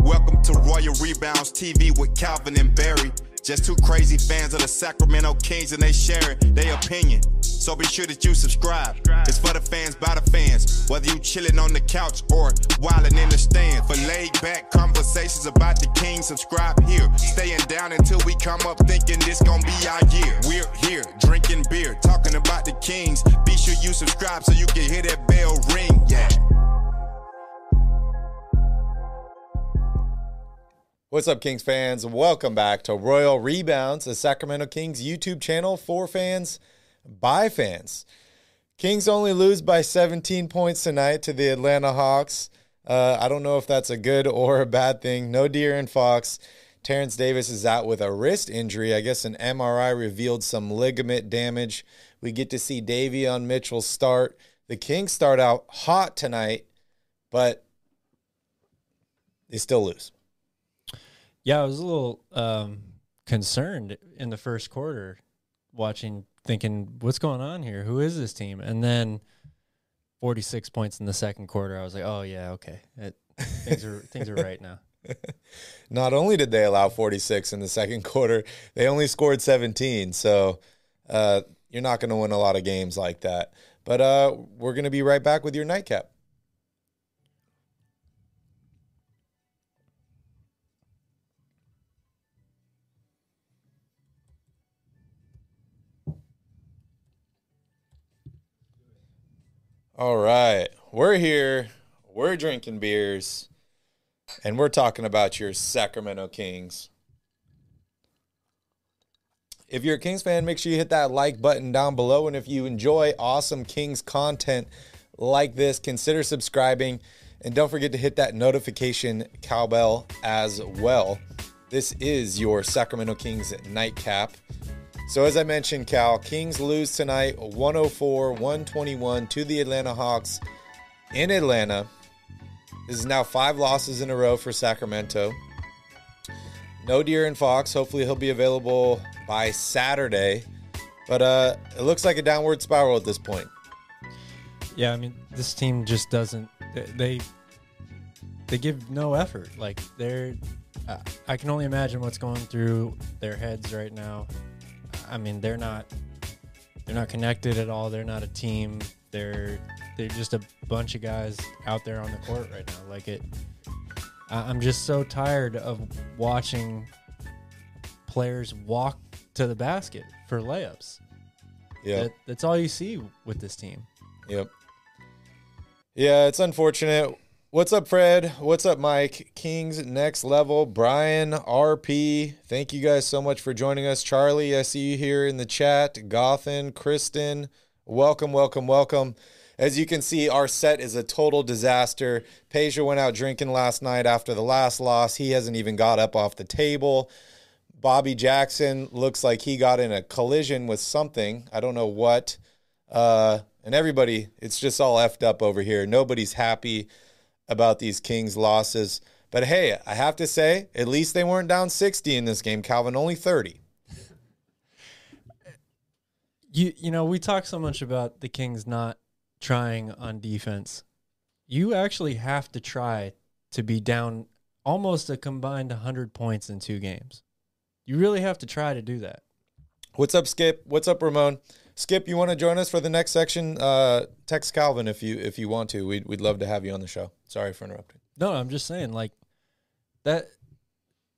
Welcome to Royal Rebounds TV with Calvin and Barry. Just two crazy fans of the Sacramento Kings and they sharing their opinion. So be sure that you subscribe. It's for the fans by the fans. Whether you chilling on the couch or wildin' in the stand. For laid back conversations about the Kings, subscribe here. Staying down until we come up thinking this gon' be our year. We're here drinking beer, talking about the Kings. Be sure you subscribe so you can hear that bell ring. Yeah. What's up, Kings fans? Welcome back to Royal Rebounds, the Sacramento Kings YouTube channel for fans by fans. Kings only lose by 17 points tonight to the Atlanta Hawks. Uh, I don't know if that's a good or a bad thing. No De'Aaron Fox. Terrence Davis is out with a wrist injury. I guess an MRI revealed some ligament damage. We get to see Davion Mitchell start. The Kings start out hot tonight, but they still lose. Yeah, I was a little um, concerned in the first quarter, watching, thinking, "What's going on here? Who is this team?" And then, forty-six points in the second quarter. I was like, "Oh yeah, okay, it, things are things are right now." Not only did they allow 46 in the second quarter, they only scored 17. So uh, you're not going to win a lot of games like that. But uh, we're going to be right back with your nightcap. All right. We're here. We're drinking beers. And we're talking about your Sacramento Kings. If you're a Kings fan, make sure you hit that like button down below. And if you enjoy awesome Kings content like this, consider subscribing. And don't forget to hit that notification cowbell as well. This is your Sacramento Kings nightcap. So, as I mentioned, Cal, Kings lose tonight 104 121 to the Atlanta Hawks in Atlanta. This is now five losses in a row for Sacramento. No De'Aaron Fox. Hopefully, he'll be available by Saturday. But uh, it looks like a downward spiral at this point. Yeah, I mean, this team just doesn't. They they give no effort. Like they're. I can only imagine what's going through their heads right now. I mean, they're not. They're not connected at all. They're not a team. They're they're just a bunch of guys out there on the court right now. Like it. I- I'm just so tired of watching players walk to the basket for layups. Yeah. That, that's all you see with this team. Yep. Yeah, it's unfortunate. What's up, Fred? What's up, Mike? Kings next level. Brian, RP. Thank you guys so much for joining us. Charlie, I see you here in the chat. Gothan, Kristen, welcome, welcome, welcome. As you can see, our set is a total disaster. Peja went out drinking last night after the last loss. He hasn't even got up off the table. Bobby Jackson looks like he got in a collision with something. I don't know what. Uh, and everybody, it's just all effed up over here. Nobody's happy about these Kings losses. But hey, I have to say, at least they weren't down 60 in this game, Calvin, only 30. You you know, we talk so much about the Kings not trying on defense. You actually have to try to be down almost a combined 100 points in two games. You really have to try to do that. What's up, Skip? What's up, Ramon? Skip, you want to join us for the next section? Uh, text Calvin if you if you want to. We'd we'd love to have you on the show. Sorry for interrupting. No, I'm just saying like that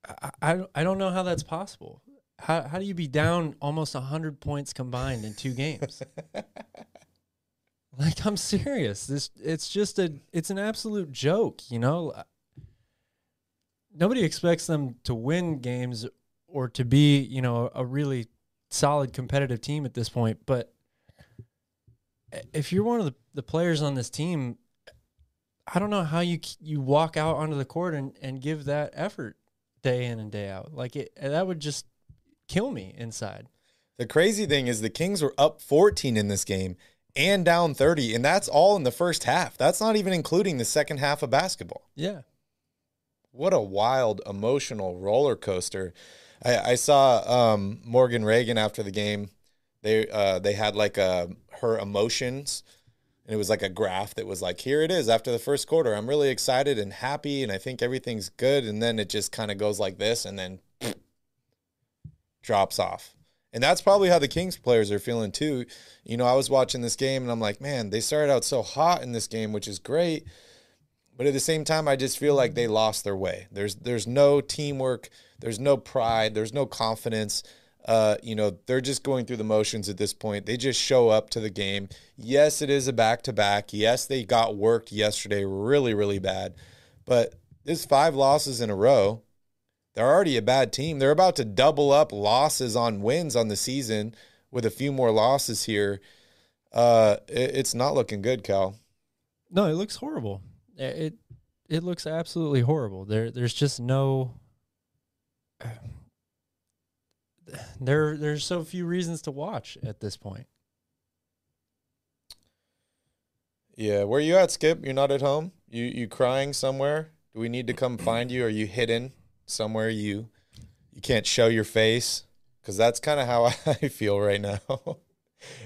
I I, I don't know how that's possible. How how do you be down almost 100 points combined in two games? like I'm serious. This it's just a it's an absolute joke, you know? Nobody expects them to win games or to be, you know, a really solid competitive team at this point, but if you're one of the, the players on this team, I don't know how you you walk out onto the court and, and give that effort day in and day out. Like it that would just kill me inside. The crazy thing is the Kings were up 14 in this game and down 30. And that's all in the first half. That's not even including the second half of basketball. Yeah. What a wild emotional roller coaster. I, I saw um, Morgan Ragan after the game. They uh, they had like a, her emotions, and it was like a graph that was like, here it is after the first quarter. I'm really excited and happy, and I think everything's good. And then it just kind of goes like this, and then drops off. And that's probably how the Kings players are feeling too. You know, I was watching this game and I'm like, man, they started out so hot in this game, which is great. But at the same time, I just feel like they lost their way. There's there's no teamwork, there's no pride, there's no confidence. Uh, you know, they're just going through the motions at this point. They just show up to the game. Yes, it is a back to back. Yes, they got worked yesterday really, really bad. But this five losses in a row, they're already a bad team. They're about to double up losses on wins on the season with a few more losses here. Uh, it, it's not looking good, Cal. No, it looks horrible. Eh, it it looks absolutely horrible. There there's just no there there's so few reasons to watch at this point. Yeah, where you at, Skip? You're not at home. You you crying somewhere? Do we need to come find you? Are you hidden somewhere? You you can't show your face because that's kind of how I feel right now.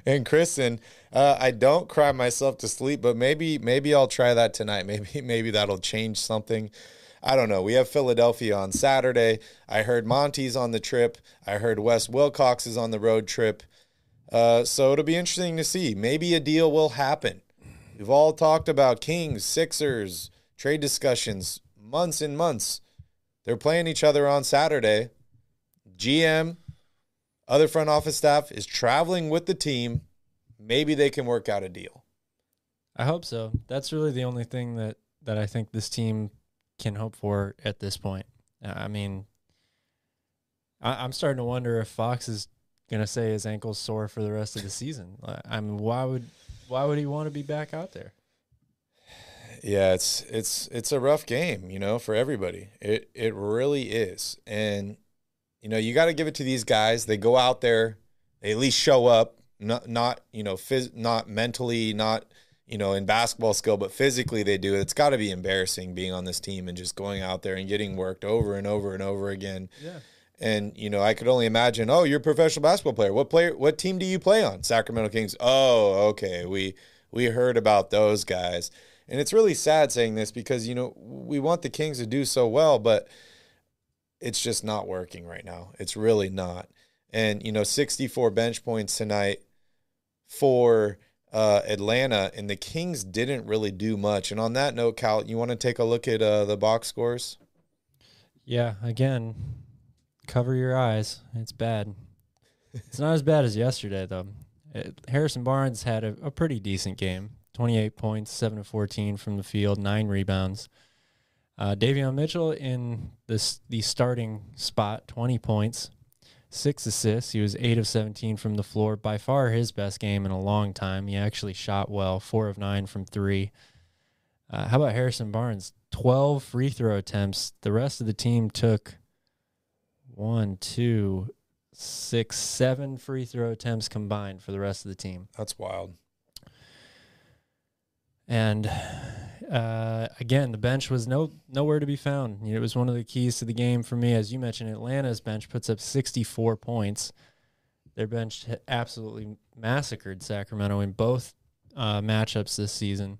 And Kristen, uh, I don't cry myself to sleep, but maybe maybe I'll try that tonight. Maybe maybe that'll change something. I don't know. We have Philadelphia on Saturday. I heard Monty's on the trip. I heard Wes Wilcox is on the road trip. Uh, so it'll be interesting to see. Maybe a deal will happen. We've all talked about Kings, Sixers, trade discussions months and months. They're playing each other on Saturday. GM, other front office staff is traveling with the team. Maybe they can work out a deal. I hope so. That's really the only thing that that I think this team can hope for at this point. Uh, I mean, I, am starting to wonder if Fox is going to say his ankle's sore for the rest of the season. Uh, I mean, why would why would he want to be back out there? Yeah, it's it's it's a rough game, you know, for everybody. It it really is, and you know, you got to give it to these guys. They go out there, they at least show up, not not you know, phys- not mentally, not you know, in basketball skill, but physically they do. It's got to be embarrassing being on this team and just going out there and getting worked over and over and over again. Yeah. And you know, I could only imagine. Oh, you're a professional basketball player. What player? What team do you play on? Sacramento Kings. Oh, okay. We we heard about those guys, and it's really sad saying this because you know we want the Kings to do so well, but it's just not working right now. It's really not. And you know, 64 bench points tonight for uh, Atlanta, and the Kings didn't really do much. And on that note, Cal, you want to take a look at uh, the box scores? Yeah, again, cover your eyes. It's bad. it's not as bad as yesterday, though. It, Harrison Barnes had a, a, pretty decent game 28 points, 7 of 14 from the field, 9 rebounds. Uh, Davion Mitchell in this the starting spot, 20 points, six assists. He was eight of 17 from the floor, by far his best game in a long time. He actually shot well, four of nine from three. Uh, how about Harrison Barnes? 12 free throw attempts. The rest of the team took one, two, six, seven free throw attempts combined for the rest of the team. That's wild. And uh, again, the bench was no nowhere to be found. You know, it was one of the keys to the game for me, as you mentioned. Atlanta's bench puts up 64 points. Their bench absolutely massacred Sacramento in both uh, matchups this season.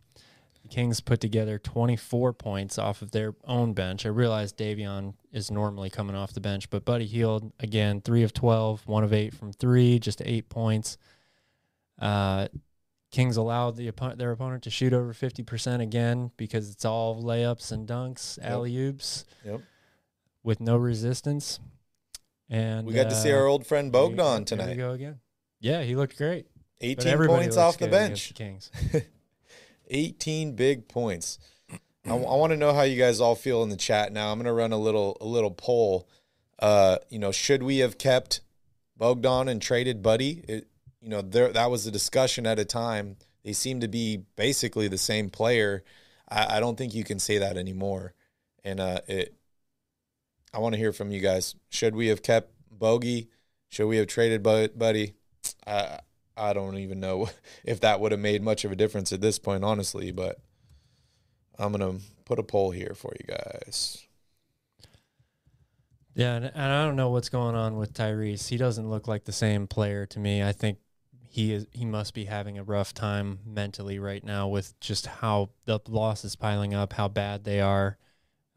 The Kings put together 24 points off of their own bench. I realize Davion is normally coming off the bench, but Buddy Hield again, three of 12, one of eight from three, just eight points. Uh, Kings allowed the their opponent to shoot over 50% again because it's all layups and dunks, yep. alley oops, yep. with no resistance. And we got uh, to see our old friend Bogdan tonight. There you go again. Yeah, he looked great. 18 points off the bench. The Kings. 18 big points. I, I want to know how you guys all feel in the chat now. I'm going to run a little a little poll. Uh, you know, should we have kept Bogdan and traded Buddy? It, you know, there that was a discussion at a time. They seem to be basically the same player. I, I don't think you can say that anymore. And uh, it, I want to hear from you guys. Should we have kept Bogey? Should we have traded Buddy? Uh, I don't even know if that would have made much of a difference at this point, honestly. But I'm gonna put a poll here for you guys. Yeah, and I don't know what's going on with Tyrese. He doesn't look like the same player to me. I think he is he must be having a rough time mentally right now with just how the losses piling up, how bad they are.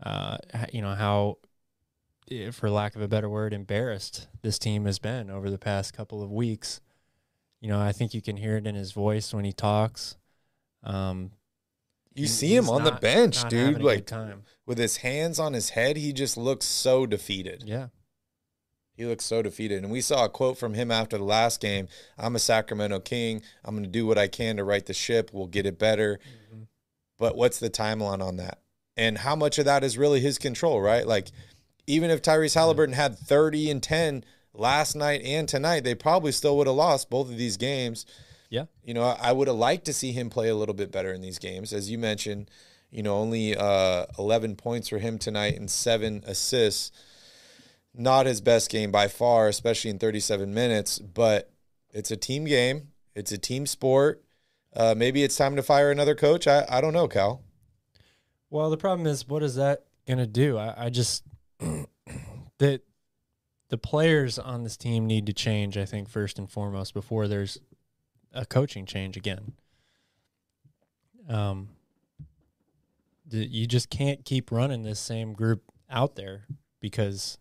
Uh, you know how, eh, for lack of a better word, embarrassed this team has been over the past couple of weeks. You know, I think you can hear it in his voice when he talks. Um, You he- see him on the bench, dude. having a good Like time. with his hands on his head, he just looks so defeated. Yeah. He looks so defeated. And we saw a quote from him after the last game I'm a Sacramento King. I'm going to do what I can to right the ship. We'll get it better. Mm-hmm. But what's the timeline on that? And how much of that is really his control, right? Like, even if Tyrese Halliburton had 30 and 10 last night and tonight, they probably still would have lost both of these games. Yeah. You know, I would have liked to see him play a little bit better in these games. As you mentioned, you know, only uh, 11 points for him tonight and seven assists. Not his best game by far, especially in 37 minutes, but it's a team game. It's a team sport. Uh, maybe it's time to fire another coach. I, I don't know, Cal. Well, the problem is, what is that gonna do? I, I just that the players on this team need to change. I think first and foremost before there's a coaching change again. Um, you just can't keep running this same group out there because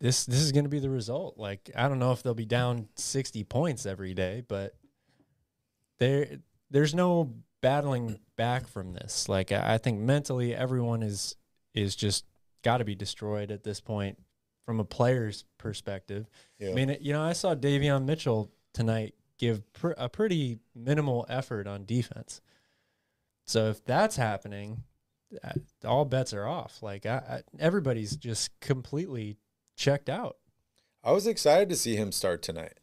this this is going to be the result. Like I don't know if they'll be down sixty points every day, but there there's no battling back from this. Like I I think mentally everyone is is just got to be destroyed at this point from a player's perspective. Yeah. I mean, you know, I saw Davion Mitchell tonight give pr- a pretty minimal effort on defense. So if that's happening, uh, all bets are off. Like I, I, everybody's just completely checked out. I was excited to see him start tonight.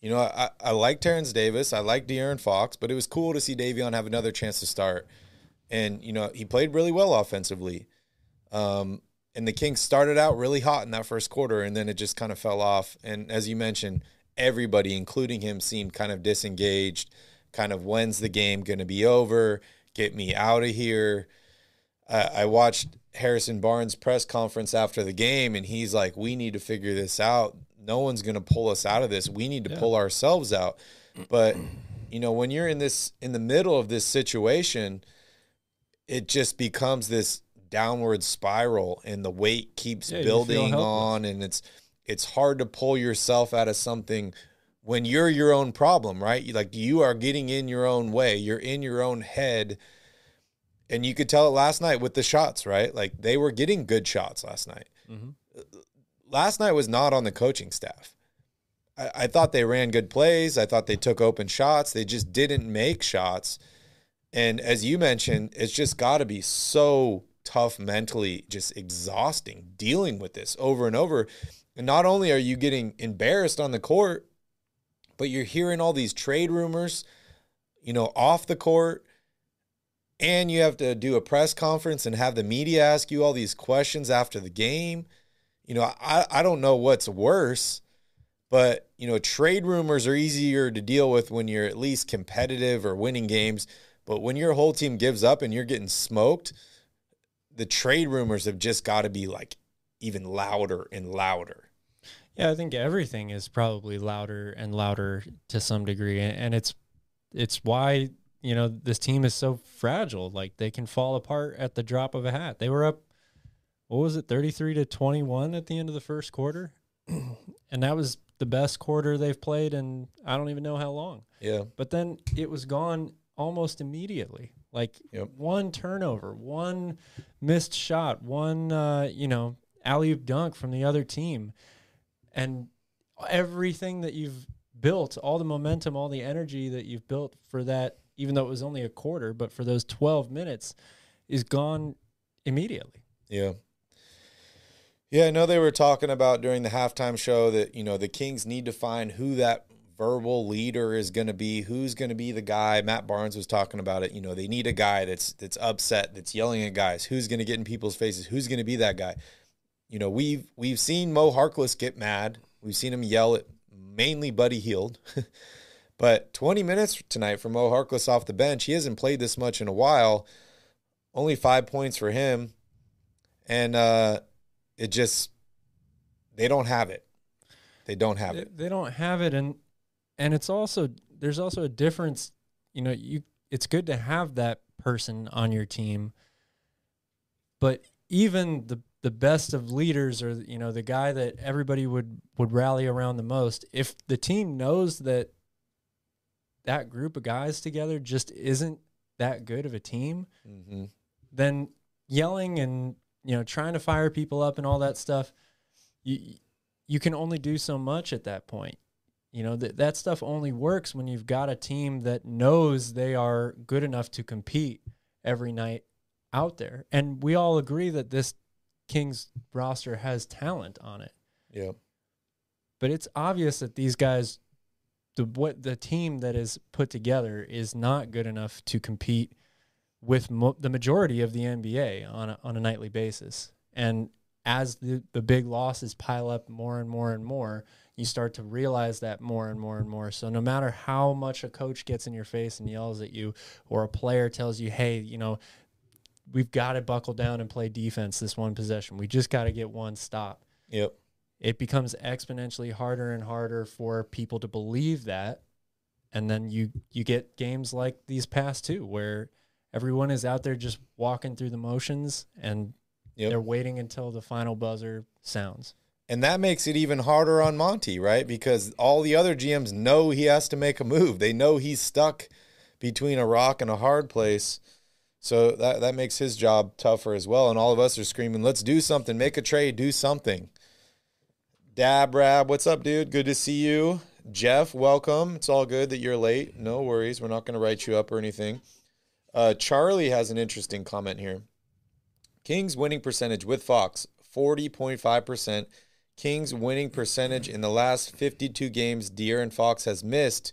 You know, I, I like Terrence Davis. I like De'Aaron Fox, but it was cool to see Davion have another chance to start. And, you know, he played really well offensively. Um, and the Kings started out really hot in that first quarter, and then it just kind of fell off. And as you mentioned, everybody, including him, seemed kind of disengaged. Kind of, when's the game going to be over? Get me out of here. I I watched Harrison Barnes' press conference after the game, and he's like, "We need to figure this out. No one's going to pull us out of this. We need to Yeah. pull ourselves out." But you know, when you're in this in the middle of this situation, it just becomes this downward spiral, and the weight keeps Yeah, building on, and it's it's hard to pull yourself out of something when you're your own problem, right? Like you are getting in your own way. You're in your own head. And you could tell it last night with the shots, right? Like they were getting good shots last night. Mm-hmm. Last night was not on the coaching staff. I, I thought they ran good plays. I thought they took open shots. They just didn't make shots. And as you mentioned, it's just got to be so tough mentally, just exhausting dealing with this over and over. And not only are you getting embarrassed on the court, but you're hearing all these trade rumors, you know, off the court. And you have to do a press conference and have the media ask you all these questions after the game. You know, I, I don't know what's worse, but, you know, trade rumors are easier to deal with when you're at least competitive or winning games. But when your whole team gives up and you're getting smoked, the trade rumors have just got to be like even louder and louder. Yeah, I think everything is probably louder and louder to some degree, and it's it's why you know this team is so fragile. Like they can fall apart at the drop of a hat. They were up, what was it, thirty three to twenty one at the end of the first quarter, and that was the best quarter they've played in I don't even know how long. Yeah. But then it was gone almost immediately. Like Yep. one turnover, one missed shot, one uh, you know alley oop dunk from the other team, and everything that you've built, all the momentum, all the energy that you've built for that, even though it was only a quarter, but for those twelve minutes, is gone immediately. Yeah. Yeah, I know they were talking about during the halftime show that, you know, the Kings need to find who that verbal leader is going to be, who's going to be the guy. Matt Barnes was talking about it, you know, they need a guy that's that's upset, that's yelling at guys, who's going to get in people's faces, who's going to be that guy. You know, we've we've seen Mo Harkless get mad. We've seen him yell at mainly Buddy Hield. but 20 minutes tonight for Mo Harkless off the bench. He hasn't played this much in a while. Only five points for him. And uh, it just, they don't have it. They don't have They, it. they don't have it, and and it's also there's also a difference. You know, you it's good to have that person on your team, but even the the best of leaders, or you know, the guy that everybody would would rally around the most, if the team knows that that group of guys together just isn't that good of a team, hmm then yelling and you know trying to fire people up and all that stuff you you can only do so much at that point. You know that that stuff only works when you've got a team that knows they are good enough to compete every night out there. And we all agree that this kings roster has talent on it. Yep. but it's obvious that these guys the what the team that is put together is not good enough to compete with mo- the majority of the NBA on a, on a nightly basis. And as the, the big losses pile up more and more and more, you start to realize that more and more and more. So no matter how much a coach gets in your face and yells at you, or a player tells you, "Hey, you know, we've got to buckle down and play defense this one possession. We just got to get one stop." Yep. It becomes exponentially harder and harder for people to believe that and then you you get games like these past two where everyone is out there just walking through the motions and Yep. they're waiting until the final buzzer sounds And that makes it even harder on Monty, right? Because all the other GMs know he has to make a move. They know he's stuck between a rock and a hard place. So that, that makes his job tougher as well. And all of us are screaming, let's do something, make a trade, do something. Dab Rab, what's up, dude? Good to see you. Jeff, welcome. It's all good that you're late. No worries. We're not going to write you up or anything. Uh, Charlie has an interesting comment here. Kings winning percentage with Fox, 40.5%. Kings winning percentage in the last 52 games De'Aaron Fox has missed,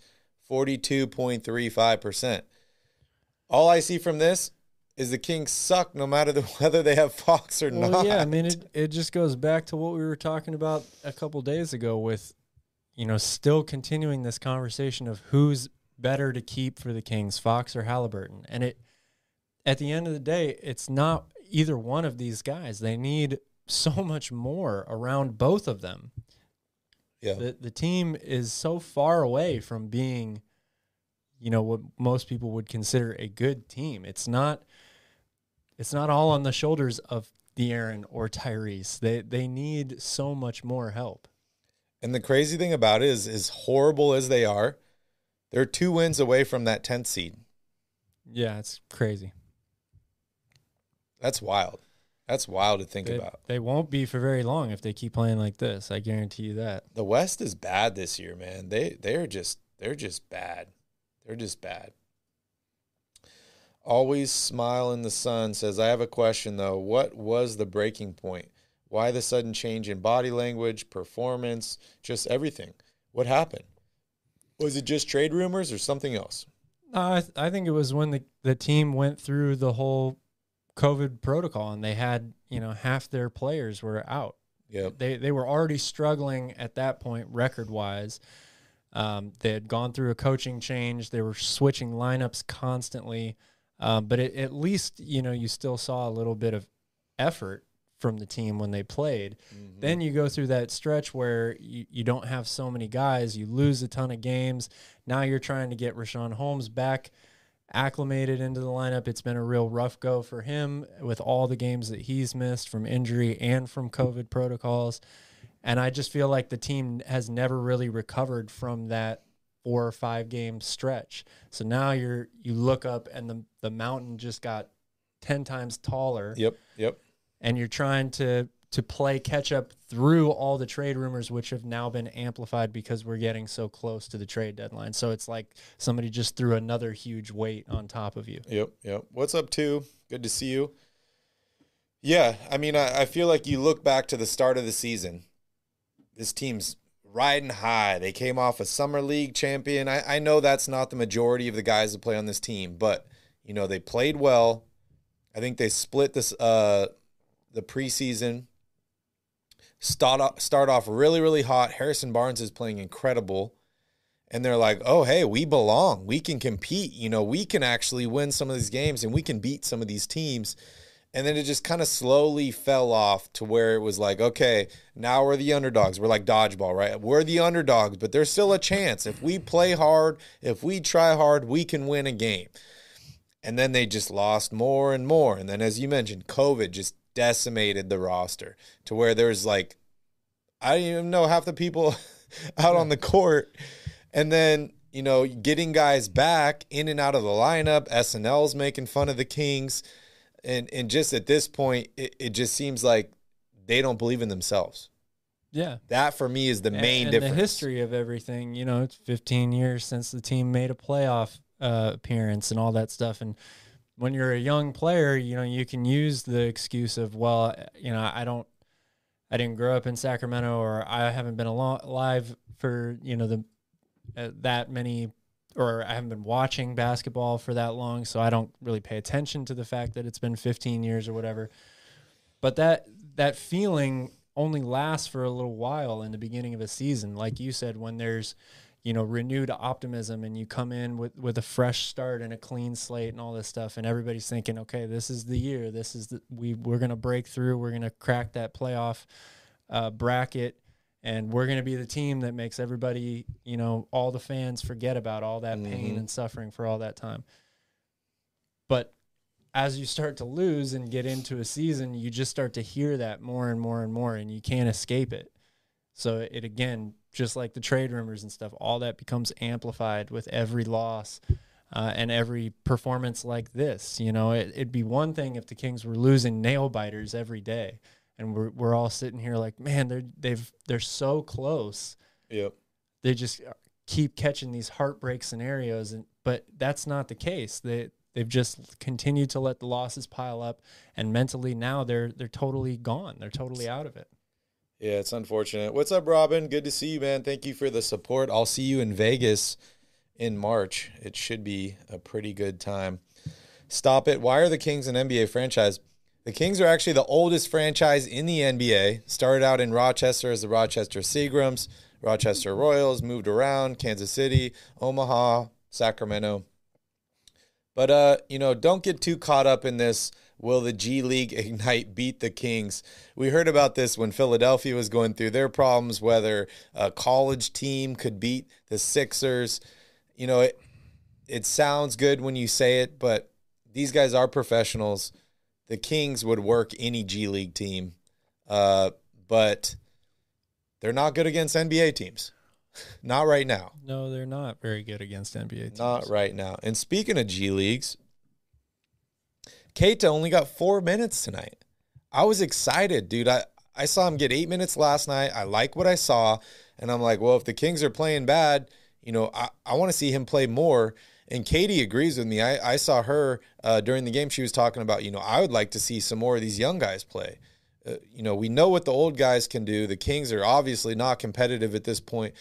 42.35%. All I see from this is the Kings suck no matter the, whether they have Fox or well not. yeah i mean it, it just goes back to what we were talking about a couple days ago with you know still continuing this conversation of who's better to keep for the kings fox or halliburton and it at the end of the day it's not either one of these guys they need so much more around both of them yeah. the the team is so far away from being you know what most people would consider a good team it's not it's not all on the shoulders of De'Aaron or Tyrese. They they need so much more help. And the crazy thing about it is, as horrible as they are, they're two wins away from that 10th seed. Yeah, it's crazy. That's wild. That's wild to think They, about. they won't be for very long if they keep playing like this. I guarantee you that. The West is bad this year, man. They they're just they're just bad. They're just bad. Always smile in the sun says, I have a question though. What was the breaking point? Why the sudden change in body language, performance, just everything? What happened? Was it just trade rumors or something else? Uh, I th- I think it was when the the team went through the whole COVID protocol and they had you know half their players were out. Yep. They they were already struggling at that point record wise. Um, they had gone through a coaching change. They were switching lineups constantly, um, but it, at least you know you still saw a little bit of effort from the team when they played. Then you go through that stretch where you, you don't have so many guys. You lose a ton of games. Now you're trying to get Richaun Holmes back acclimated into the lineup. It's been a real rough go for him with all the games that he's missed from injury and from COVID protocols. And I just feel like the team has never really recovered from that four or five game stretch. So now you're you look up and the the mountain just got 10 times taller Yep. Yep. and you're trying to to play catch up through all the trade rumors which have now been amplified because we're getting so close to the trade deadline. So it's like somebody just threw another huge weight on top of you. Yep, yep. What's up, too? Good to see you. Yeah, I mean, I, I feel like you look back to the start of the season. This team's riding high. They came off a summer league champion. I, I know that's not the majority of the guys that play on this team, but you know they played well. I think they split this uh the preseason. start off, start off really really hot. Harrison Barnes is playing incredible. And they're like, "Oh, hey, we belong. We can compete. You know, we can actually win some of these games and we can beat some of these teams." And then it just kind of slowly fell off to where it was like, okay, now we're the underdogs. We're like dodgeball, right? We're the underdogs, but there's still a chance. If we play hard, if we try hard, we can win a game. And then they just lost more and more. And then, as you mentioned, COVID just decimated the roster to where there's like, I don't even know half the people out on the court. And then, you know, getting guys back in and out of the lineup. SNL's making fun of the Kings and and just at this point, it, it just seems like they don't believe in themselves. Yeah, that for me is the main and, difference. The history of everything, you know, it's 15 years since the team made a playoff uh, appearance and all that stuff. And when you're a young player, you know, you can use the excuse of, well, you know, I don't, I didn't grow up in Sacramento, or I haven't been alive for you know the uh, that many or I haven't been watching basketball for that long, so I don't really pay attention to the fact that it's been 15 years or whatever. But that that feeling only lasts for a little while in the beginning of a season, like you said, when there's you know renewed optimism and you come in with with a fresh start and a clean slate and all this stuff, and everybody's thinking, okay, this is the year, this is the we we're gonna break through, we're gonna crack that playoff uh, bracket and we're going to be the team that makes everybody, you know, all the fans forget about all that mm-hmm. pain and suffering for all that time. But as you start to lose and get into a season, you just start to hear that more and more and more, and you can't escape it. So it again, just like the trade rumors and stuff, all that becomes amplified with every loss. Uh, and every performance like this, you know, it, it'd be one thing if the Kings were losing nail biters every day, and we're we're all sitting here like, man, they're they've they're so close. Yep. They just keep catching these heartbreak scenarios, and but that's not the case. They they've just continued to let the losses pile up, and mentally now they're they're totally gone. They're totally out of it. Yeah, it's unfortunate. What's up, Robin? Good to see you, man. Thank you for the support. I'll see you in Vegas in March. It should be a pretty good time. Stop it. Why are the Kings an NBA franchise? The Kings are actually the oldest franchise in the NBA. Started out in Rochester as the Rochester Seagrams, Rochester Royals, moved around, Kansas City, Omaha, Sacramento. But uh, you know, don't get too caught up in this. Will the G League Ignite beat the Kings? We heard about this when Philadelphia was going through their problems, whether a college team could beat the Sixers. You know, it it sounds good when you say it, but these guys are professionals the Kings would work any G League team, uh, but they're not good against NBA teams. not right now. No, they're not very good against NBA teams. Not right now. And speaking of G Leagues, Queta only got four minutes tonight. I was excited, dude. I, I saw him get eight minutes last night. I like what I saw. And I'm like, well, if the Kings are playing bad, you know, I, I want to see him play more. And Kayte agrees with me. I, I saw her uh, during the game. She was talking about, you know, I would like to see some more of these young guys play. Uh, you know, we know what the old guys can do. The Kings are obviously not competitive at this point.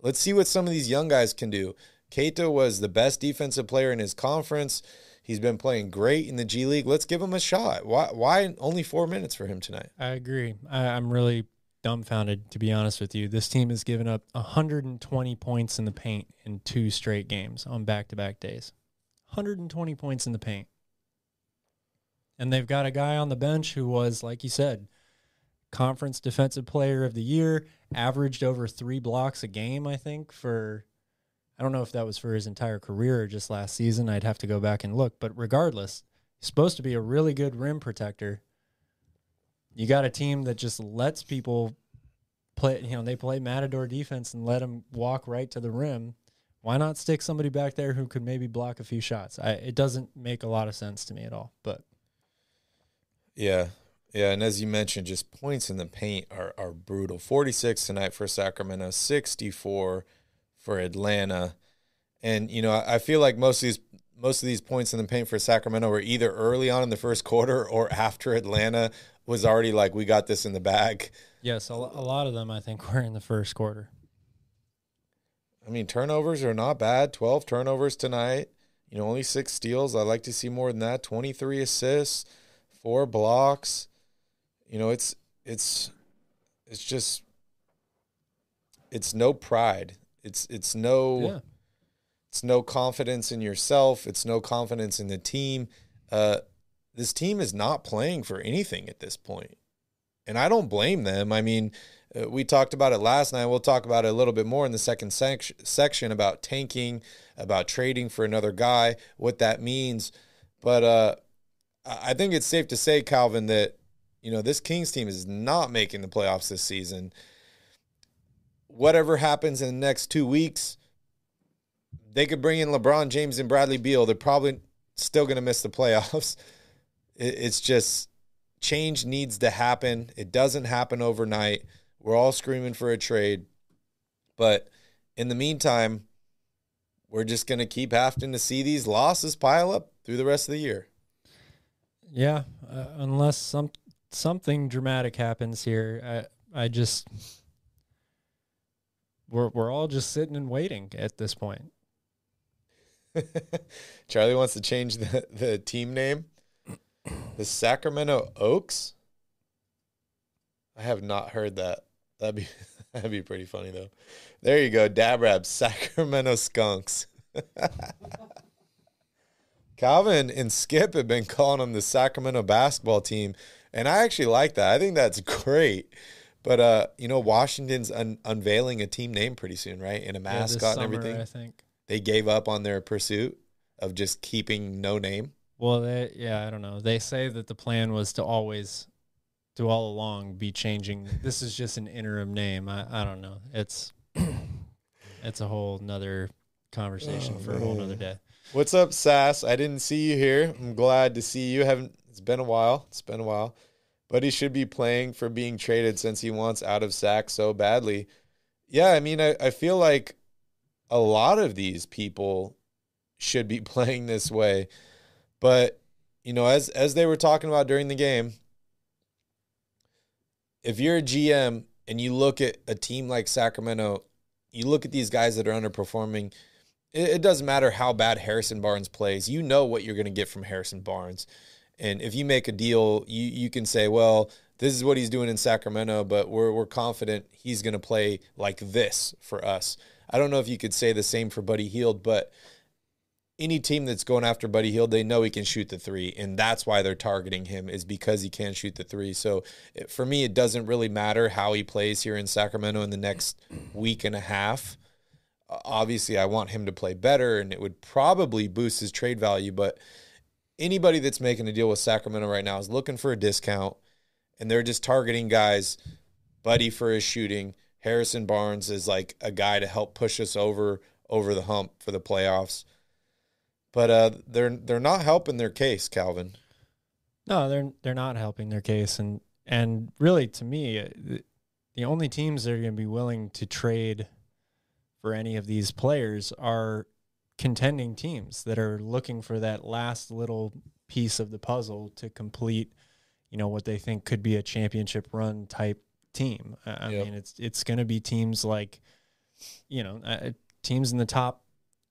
Let's see what some of these young guys can do. Queta was the best defensive player in his conference. He's been playing great in the G League. Let's give him a shot. Why? Why only four minutes for him tonight? I agree. I, I'm really dumbfounded to be honest with you. This team has given up 120 points in the paint in two straight games on back-to-back days. 120 points in the paint. And they've got a guy on the bench who was like you said, conference defensive player of the year, averaged over 3 blocks a game, I think, for I don't know if that was for his entire career or just last season. I'd have to go back and look, but regardless, he's supposed to be a really good rim protector you got a team that just lets people play, you know, they play matador defense and let them walk right to the rim. Why not stick somebody back there who could maybe block a few shots? I, it doesn't make a lot of sense to me at all, but yeah. Yeah, and as you mentioned, just points in the paint are, are brutal. 46 tonight for Sacramento, 64 for Atlanta. And you know, I, I feel like most of these most of these points in the paint for Sacramento were either early on in the first quarter or after Atlanta was already like, we got this in the bag. Yes, a, lot of them I think were in the first quarter. I mean, turnovers are not bad. 12 turnovers tonight. You know, only six steals. I'd like to see more than that. 23 assists, four blocks. You know, it's it's it's just it's no pride. It's it's no Yeah. it's no confidence in yourself. It's no confidence in the team. Uh, this team is not playing for anything at this point. and I don't blame them. I mean, uh, we talked about it last night. We'll talk about it a little bit more in the second sec- section about tanking, about trading for another guy, what that means. But uh, I I think it's safe to say, Calvin, that you know this Kings team is not making the playoffs this season. Whatever happens in the next two weeks, they could bring in LeBron James and Bradley Beal. They're probably still going to miss the playoffs. It- It's just change needs to happen. It doesn't happen overnight. We're all screaming for a trade. But in the meantime, we're just going to keep having to see these losses pile up through the rest of the year. Yeah, uh, unless some something dramatic happens here, I I just we're we're all just sitting and waiting at this point. Charlie wants to change the, the team name. The Sacramento Oaks. I have not heard that. That'd be that'd be pretty funny though. There you go, Dab Rab, Sacramento Skunks. Calvin and Skip have been calling them the Sacramento basketball team, and I actually like that. I think that's great. But uh, you know, Washington's un- unveiling a team name pretty soon, right? And a Yeah, this mascot and everything. I think. They gave up on their pursuit of just keeping no name. Well, they yeah, I don't know. They say that the plan was to always, to all along, be changing. This is just an interim name. I I don't know. It's it's a whole nother conversation Oh, for a whole man. nother day. What's up, Sass? I didn't see you here. I'm glad to see you. Haven't it's been a while. It's been a while. But he should be playing for being traded since he wants out of sack so badly. Yeah, I mean, I, I feel like a lot of these people should be playing this way. But, you know, as as they were talking about during the game, if you're a GM and you look at a team like Sacramento, you look at these guys that are underperforming, it, it doesn't matter how bad Harrison Barnes plays. You know what you're going to get from Harrison Barnes. And if you make a deal, you you can say, well, this is what he's doing in Sacramento, but we're we're confident he's going to play like this for us. I don't know if you could say the same for Buddy Hield, but any team that's going after Buddy Hield, they know he can shoot the three, and that's why they're targeting him is because he can shoot the three. So it, for me, it doesn't really matter how he plays here in Sacramento in the next week and a half. Obviously, I want him to play better, and it would probably boost his trade value. But anybody that's making a deal with Sacramento right now is looking for a discount, and they're just targeting guys. Buddy for his shooting. Harrison Barnes is like a guy to help push us over over the hump for the playoffs but uh, they're they're not helping their case, Calvin. No, they're they're not helping their case, and and really to me, uh, the, only teams that are going to be willing to trade for any of these players are contending teams that are looking for that last little piece of the puzzle to complete, you know, what they think could be a championship run type team. I I Yep. mean, it's it's going to be teams like, you know, uh, teams in the top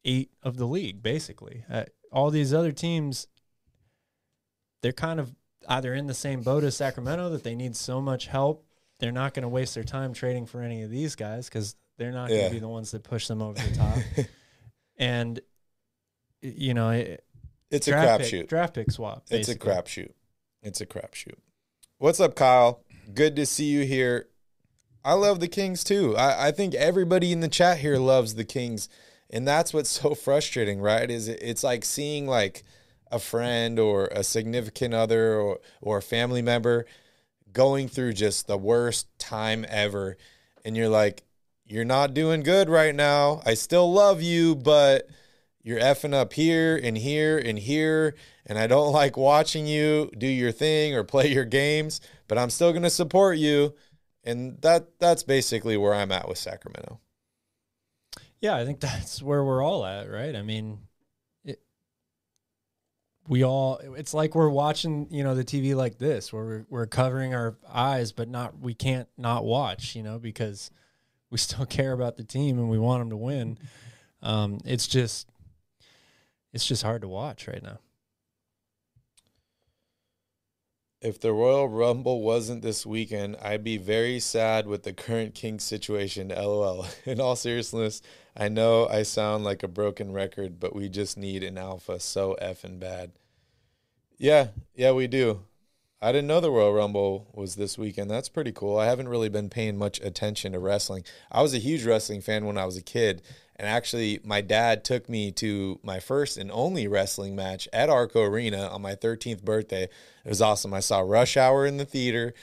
eight of the league, basically. Uh, all these other teams, they're kind of either in the same boat as Sacramento that they need so much help. They're not going to waste their time trading for any of these guys because they're not going to be the ones that push them over the top. and you know, it, It's a draft pick, crapshoot. draft pick swap. It's a basically. crapshoot. It's a crapshoot. What's up, Kyle? Good to see you here. I love the Kings too. I, I think everybody in the chat here loves the Kings, and that's what's so frustrating, right? Is it's like seeing like a friend or a significant other or or a family member going through just the worst time ever, and you're like, you're not doing good right now. I still love you, but you're effing up here and here and here, and I don't like watching you do your thing or play your games, but I'm still going to support you. And that that's basically where I'm at with Sacramento. Yeah, I think that's where we're all at, right? I mean, it, we all it's like we're watching, you know, the TV like this where we're we're covering our eyes but not we can't not watch, you know, because we still care about the team and we want them to win. Um it's just it's just hard to watch right now. If the Royal Rumble wasn't this weekend, I'd be very sad with the current King situation. LOL. In all seriousness, I know I sound like a broken record, but we just need an alpha so effing bad. Yeah, yeah, we do. I didn't know the Royal Rumble was this weekend. That's pretty cool. I haven't really been paying much attention to wrestling. I was a huge wrestling fan when I was a kid. And actually, my dad took me to my first and only wrestling match at Arco Arena on my 13th birthday. It was awesome. I saw Rush Hour in the theater.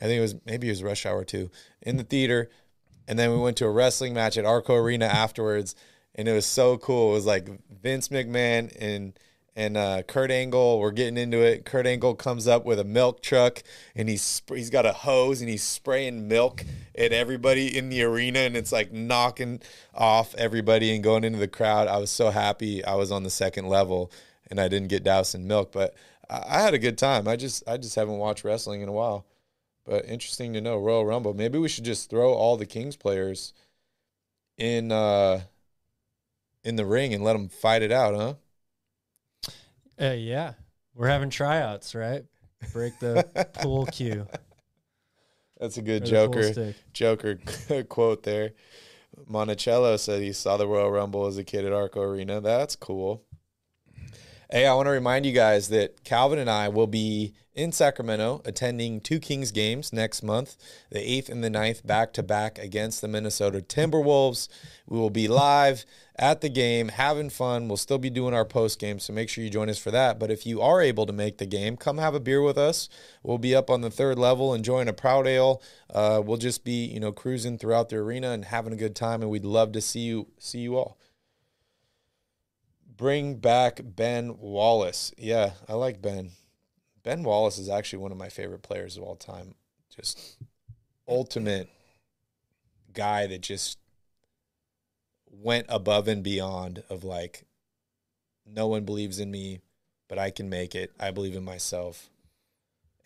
I think it was maybe it was Rush Hour too in the theater. And then we went to a wrestling match at Arco Arena afterwards. And it was so cool. It was like Vince McMahon and and uh, Kurt Angle. We're getting into it. Kurt Angle comes up with a milk truck, and he's he's got a hose, and he's spraying milk at everybody in the arena, and it's like knocking off everybody and going into the crowd. I was so happy I was on the second level, and I didn't get doused in milk, but I, I had a good time. I just I just haven't watched wrestling in a while, but interesting to know Royal Rumble. Maybe we should just throw all the Kings players in uh in the ring and let them fight it out, huh? Uh, yeah, we're having tryouts, right? Break the pool cue. That's a good or Joker. Joker quote there. Monticello said he saw the Royal Rumble as a kid at Arco Arena. That's cool. Hey, I want to remind you guys that Calvin and I will be in Sacramento attending two Kings games next month, the 8th and the 9th, back to back against the Minnesota Timberwolves. We will be live at the game, having fun. We'll still be doing our post game, so make sure you join us for that. But if you are able to make the game, come have a beer with us. We'll be up on the third level enjoying a proud ale. Uh, we'll just be, you know, cruising throughout the arena and having a good time, and we'd love to see you see you all bring back Ben Wallace. Yeah, I like Ben. Ben Wallace is actually one of my favorite players of all time. Just ultimate guy that just went above and beyond of like no one believes in me, but I can make it. I believe in myself.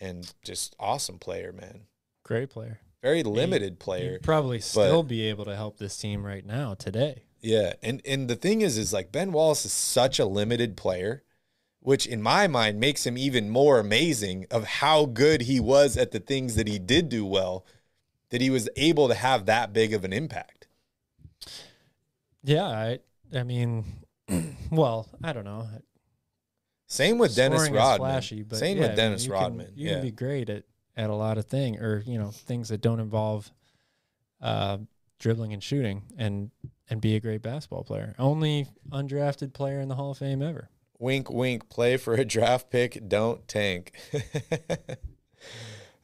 And just awesome player, man. Great player. Very limited He'd player. probably still be able to help this team right now today. Yeah, and and the thing is, is like Ben Wallace is such a limited player, which in my mind makes him even more amazing of how good he was at the things that he did do well, that he was able to have that big of an impact. Yeah, I I mean, well, I don't know. Same with Dennis Scoring is Rodman. flashy, but Same yeah, I with mean, Dennis you can- Rodman. you yeah, can be great at at a lot of things, or you know, things that don't involve uh, dribbling and shooting, and and be a great basketball player. Only undrafted player in the Hall of Fame ever. Wink, wink. Play for a draft pick. Don't tank.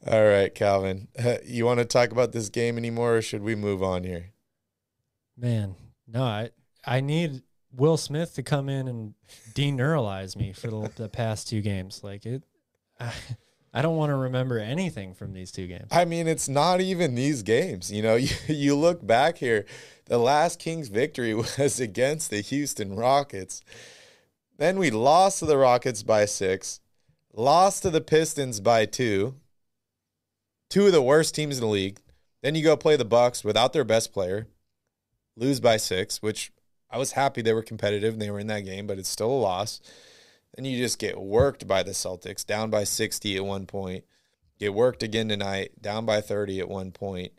All right, Calvin. Uh, you want to talk about this game anymore, or should we move on here? Man, no, I I need Will Smith to come in and deneuralize me for the, the past two games. Like it, I, I don't want to remember anything from these two games. I mean, it's not even these games. You know, you, you look back here, the last Kings victory was against the Houston Rockets. Then we lost to the Rockets by six, lost to the Pistons by two, two of the worst teams in the league. Then you go play the Bucks without their best player, lose by six, which I was happy they were competitive and they were in that game, but it's still a loss. Then you just get worked by the Celtics, down by 60 at one point. Get worked again tonight, down by 30 at one point.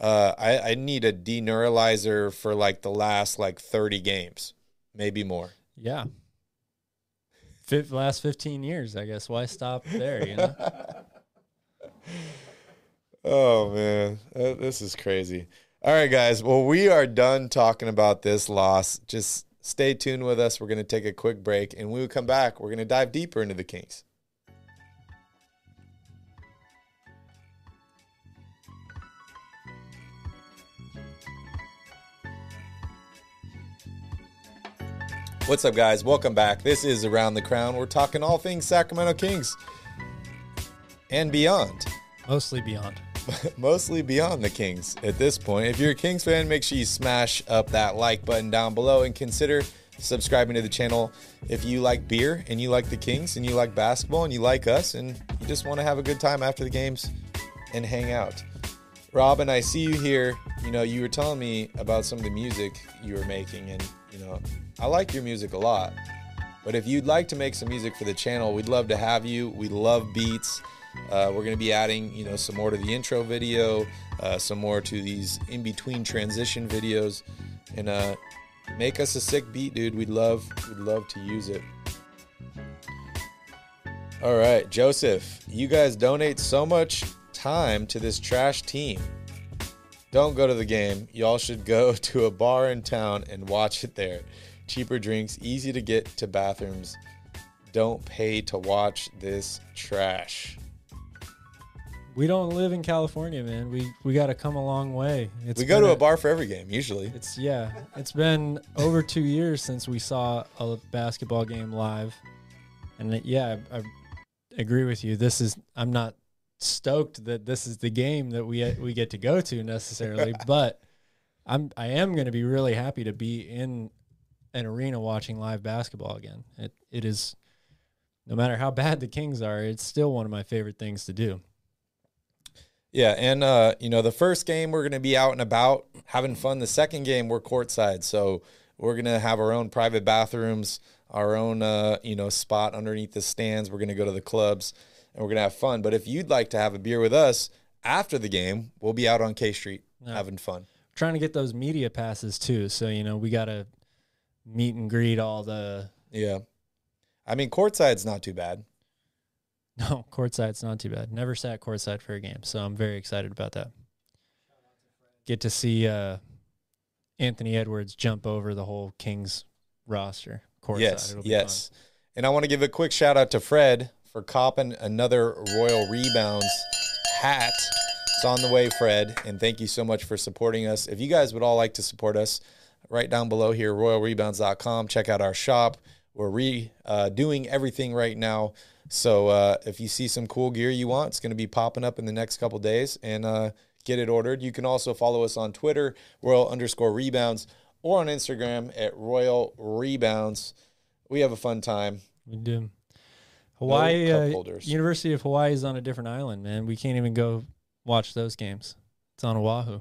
Uh, I, I need a deneuralizer for like the last like 30 games, maybe more. Yeah. Fif- last 15 years, I guess. Why stop there, you know? Oh man, Uh, this is crazy. All right, guys. Well, we are done talking about this loss. Just stay tuned with us. We're going to take a quick break, and when we come back, we're going to dive deeper into the Kings. What's up, guys? Welcome back. This is Around the Crown. We're talking all things Sacramento Kings and beyond Mostly beyond. mostly beyond the Kings at this point. If you're a Kings fan, make sure you smash up that like button down below and consider subscribing to the channel if you like beer and you like the Kings and you like basketball and you like us and you just want to have a good time after the games and hang out. Robin, I see you here. You know, you were telling me about some of the music you were making, and you know, I like your music a lot. But if you'd like to make some music for the channel, we'd love to have you. We love beats. Uh, we're going to be adding, you know, some more to the intro video, uh, some more to these in between transition videos, and uh, make us a sick beat, dude. We'd love, we'd love to use it. All right, Joseph, you guys donate so much time to this trash team. Don't go to the game. Y'all should go to a bar in town and watch it there. Cheaper drinks, easy to get to bathrooms. Don't pay to watch this trash. We don't live in California, man. We we got to come a long way. It's we go to been a bar for every game, usually. It's yeah. It's been over two years since we saw a basketball game live, and it- yeah, I, I agree with you. This is I'm not stoked that this is the game that we we get to go to necessarily, but I'm I am going to be really happy to be in an arena watching live basketball again. It it is no matter how bad the Kings are, it's still one of my favorite things to do. Yeah, and uh, you know, the first game we're gonna be out and about having fun. The second game we're courtside, so we're gonna have our own private bathrooms, our own uh, you know spot underneath the stands. We're gonna go to the clubs and we're gonna have fun. But if you'd like to have a beer with us after the game, we'll be out on K Street Yeah. having fun. trying to get those media passes too. So you know we got to meet and greet all the. Yeah, I mean courtside's not too bad. No, courtside's not too bad. Never sat courtside for a game, so I'm very excited about that. Get to see uh, Anthony Edwards jump over the whole Kings roster. Courtside. yes, It'll be yes. And I want to give a quick shout out to Fred for copping another Royal Rebounds hat. It's on the way, Fred. And thank you so much for supporting us. If you guys would all like to support us, right down below here, royalrebounds.com. Check out our shop. We're re uh, doing everything right now. So uh, if you see some cool gear you want, it's going to be popping up in the next couple days and uh, get it ordered. You can also follow us on Twitter, Royal underscore rebounds, or on Instagram at Royal Rebounds. We have a fun time. We do. Hawaii, cup uh. University of Hawaii is on a different island, man. We can't even go watch those games. It's on Oahu.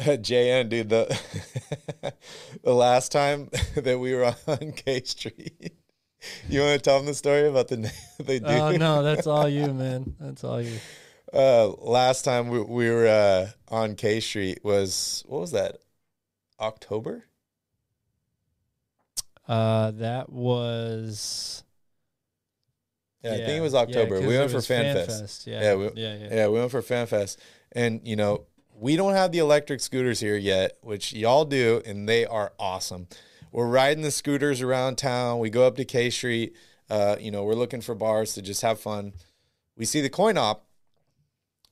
JN, dude, the the last time that we were on K Street, you want to tell them the story about the the dude? Oh no, that's all you, man. That's all you. Uh, last time we, we were uh, on K Street was what was that? October? Uh, that was. Yeah, I think it was October. 'cause we went for was Fan Fan Fest. Fest. Yeah, Yeah, we- yeah, yeah. Yeah, we went for Fan Fest, and you know we don't have the electric scooters here yet, which y'all do, and they are awesome. We're riding the scooters around town. We go up to K Street. Uh, you know, we're looking for bars to just have fun. We see the coin op,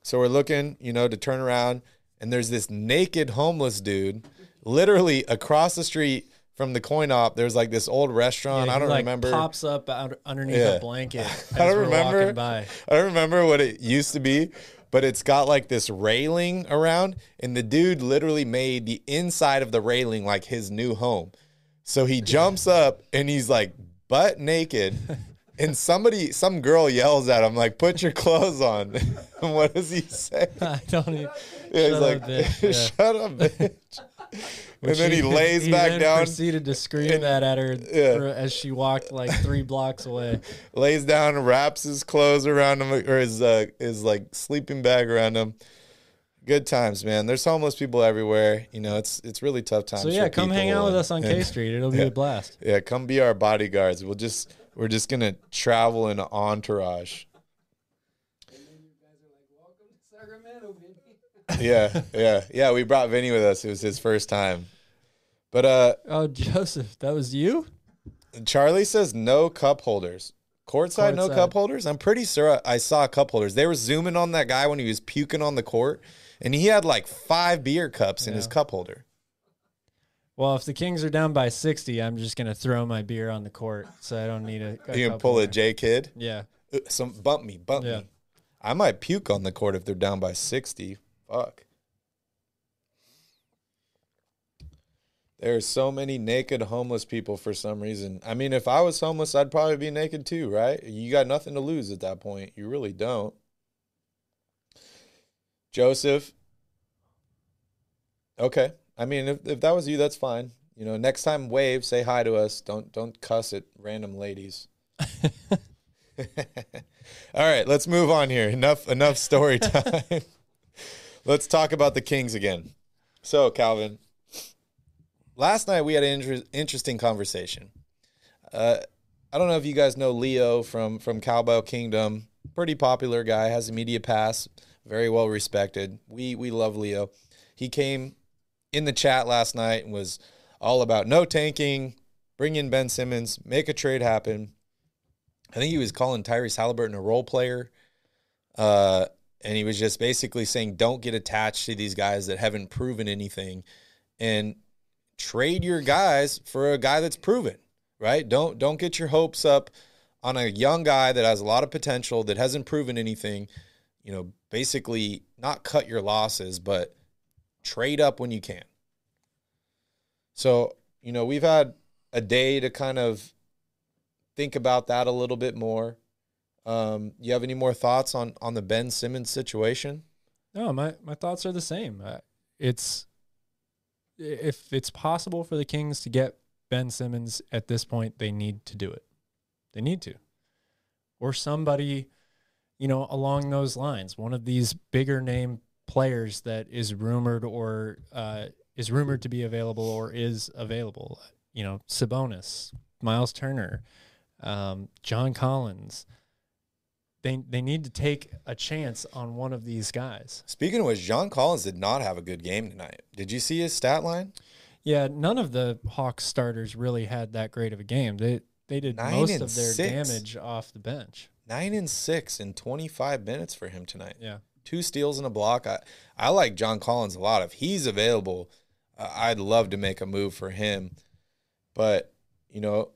so we're looking, you know, to turn around, and there's this naked homeless dude, literally across the street from the coin op. There's like this old restaurant. Yeah, I don't like, remember. Pops up out underneath Yeah. a blanket. I don't remember. I don't remember what it used to be, but it's got like this railing around, and the dude literally made the inside of the railing like his new home. So he jumps up and he's like butt naked, and somebody, some girl yells at him like, "Put your clothes on." and what does he say? I don't even. Yeah, he's like, up. Yeah. "Shut up, bitch." and then he lays back then down, Proceeded to scream and- that at her Yeah. as she walked like three blocks away. lays down, wraps his clothes around him or his uh, his like sleeping bag around him. Good times, man. There's homeless people everywhere. You know, it's it's really tough times. So yeah, come hang out with us on K Street. It'll be Yeah. a blast. Yeah, come be our bodyguards. We'll just we're just gonna travel in an entourage. Yeah, yeah, yeah. We brought Vinny with us. It was his first time. But uh Oh, Joseph, that was you. Charlie says no cup holders. Courtside, no cup holders. I'm pretty sure I saw cup holders. They were zooming on that guy when he was puking on the court, and he had like five beer cups in his cup holder. Well, if the Kings are down by sixty, I'm just gonna throw my beer on the court, so I don't need a. a You can cup pull a holder. J kid. Yeah. Uh, Some bump me, bump Yeah. me. I might puke on the court if they're down by sixty. Fuck. There are so many naked homeless people for some reason. I mean, if I was homeless, I'd probably be naked too, right? You got nothing to lose at that point. You really don't. Joseph. Okay. I mean, if, if that was you, that's fine. you know, next time wave, say hi to us. Don't don't cuss at random ladies. All right, let's move on here. Enough enough story time. Let's talk about the Kings again. So, Calvin, last night we had an inter- interesting conversation. Uh, I don't know if you guys know Leo from from Cowbell Kingdom. Pretty popular guy, has a media pass, very well respected. We we love Leo. He came in the chat last night and was all about no tanking, bring in Ben Simmons, make a trade happen. I think he was calling Tyrese Halliburton a role player. Uh, and he was just basically saying, don't get attached to these guys that haven't proven anything and trade your guys for a guy that's proven, right? Don't don't get your hopes up on a young guy that has a lot of potential that hasn't proven anything. You know, basically not cut your losses, but trade up when you can. So, you know, we've had a day to kind of think about that a little bit more. Um, you have any more thoughts on on the Ben Simmons situation? No, my my thoughts are the same. Uh, it's if it's possible for the Kings to get Ben Simmons at this point, they need to do it. They need to, or somebody, you know, along those lines. One of these bigger name players that is rumored or uh, is rumored to be available or is available. You know, Sabonis, Miles Turner, um, John Collins. They they need to take a chance on one of these guys. Speaking of which, John Collins did not have a good game tonight. Did you see his stat line? Yeah, none of the Hawks starters really had that great of a game. They they did Nine most of their six. damage off the bench. Nine and six in 25 minutes for him tonight. Yeah. Two steals and a block. I, I like John Collins a lot. If he's available, uh, I'd love to make a move for him. But, you know,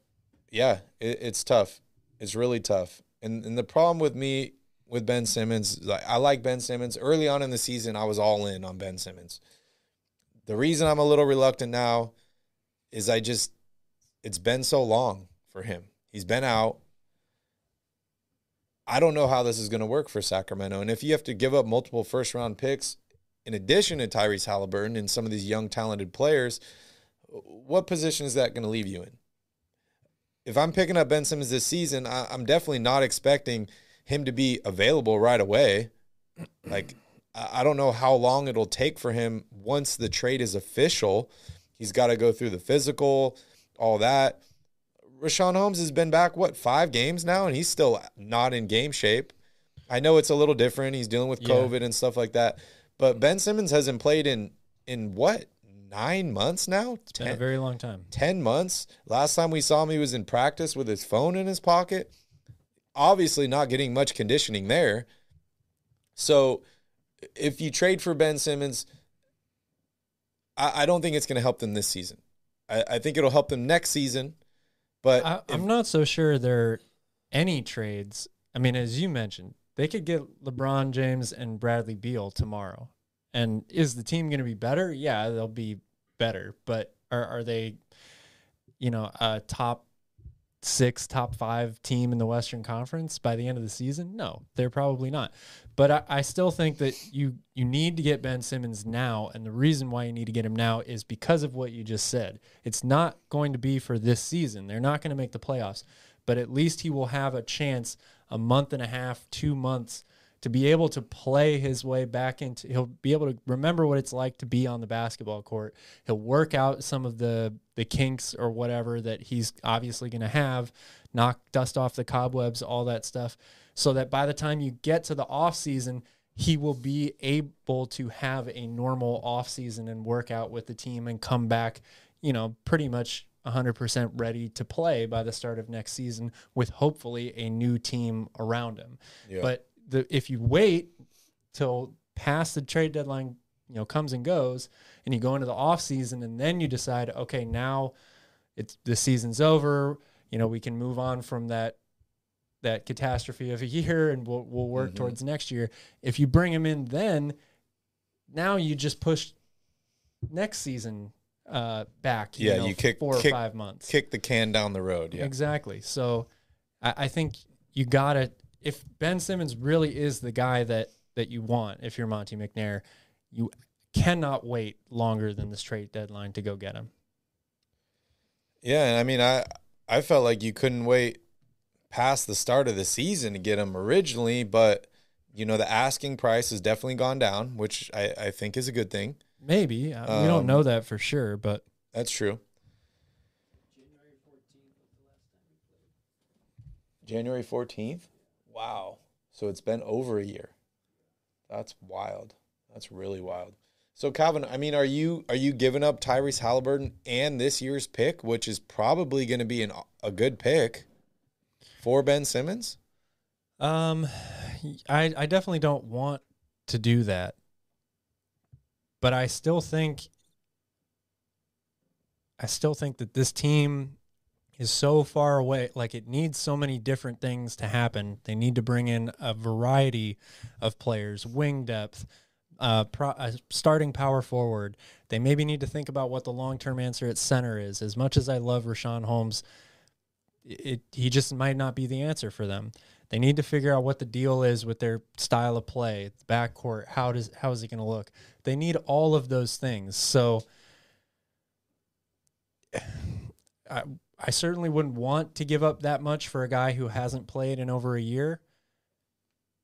yeah, it, it's tough. It's really tough. And, and the problem with me with Ben Simmons, like I like Ben Simmons. Early on in the season, I was all in on Ben Simmons. The reason I'm a little reluctant now is I just, it's been so long for him. He's been out. I don't know how this is going to work for Sacramento. And if you have to give up multiple first round picks in addition to Tyrese Halliburton and some of these young talented players, what position is that going to leave you in? If I'm picking up Ben Simmons this season, I, I'm definitely not expecting him to be available right away. Like, I I don't know how long it'll take for him once the trade is official. He's got to go through the physical, all that. Richaun Holmes has been back, what, five games now, and he's still not in game shape. I know it's a little different. He's dealing with Yeah. COVID and stuff like that. But Ben Simmons hasn't played in in what, nine months now? It's been a very long time. 10 months. Last time we saw him, he was in practice with his phone in his pocket. Obviously, not getting much conditioning there. So, if you trade for Ben Simmons, I, I don't think it's going to help them this season. I, I think it'll help them next season. But I, if- I'm not so sure there are any trades. I mean, as you mentioned, they could get LeBron James and Bradley Beal tomorrow. And is the team going to be better? Yeah, they'll be better. But are are they, you know, a top six, top five team in the Western Conference by the end of the season? No, they're probably not. But I, I still think that you you need to get Ben Simmons now, and the reason why you need to get him now is because of what you just said. It's not going to be for this season. They're not going to make the playoffs, but at least he will have a chance a month and a half, two months to be able to play his way back into he'll be able to remember what it's like to be on the basketball court he'll work out some of the the kinks or whatever that he's obviously going to have knock dust off the cobwebs all that stuff so that by the time you get to the off season he will be able to have a normal off season and work out with the team and come back you know pretty much 100% ready to play by the start of next season with hopefully a new team around him Yeah. but the if you wait till past the trade deadline, you know, comes and goes, and you go into the off season, and then you decide, okay, now it's the season's over. You know, we can move on from that that catastrophe of a year, and we'll we'll work Mhm. towards next year. If you bring him in, then now you just push next season uh, back. Yeah, know, you kick- four kick- or five months. kick the can down the road. Yeah. Exactly. So I, I think you gotta if Ben Simmons really is the guy that that you want, if you're Monty McNair, you cannot wait longer than this trade deadline to go get him. Yeah, and I mean, I I felt like you couldn't wait past the start of the season to get him originally, but you know the asking price has definitely gone down, which I, I think is a good thing. Maybe uh, we don't Um, know that for sure, but That's true. January 14th? Wow. So it's been over a year. That's wild. That's really wild. So Calvin, I mean, are you are you giving up Tyrese Halliburton and this year's pick, which is probably going to be an, a good pick for Ben Simmons? um, I I definitely don't want to do that, but I still think I still think that this team is so far away. Like it needs so many different things to happen. They need to bring in a variety of players, wing depth, uh, pro, uh, starting power forward. They maybe need to think about what the long term answer at center is. As much as I love Richaun Holmes, it he just might not be the answer for them. They need to figure out what the deal is with their style of play, backcourt. How does how is it going to look? They need all of those things. So. I, I certainly wouldn't want to give up that much for a guy who hasn't played in over a year.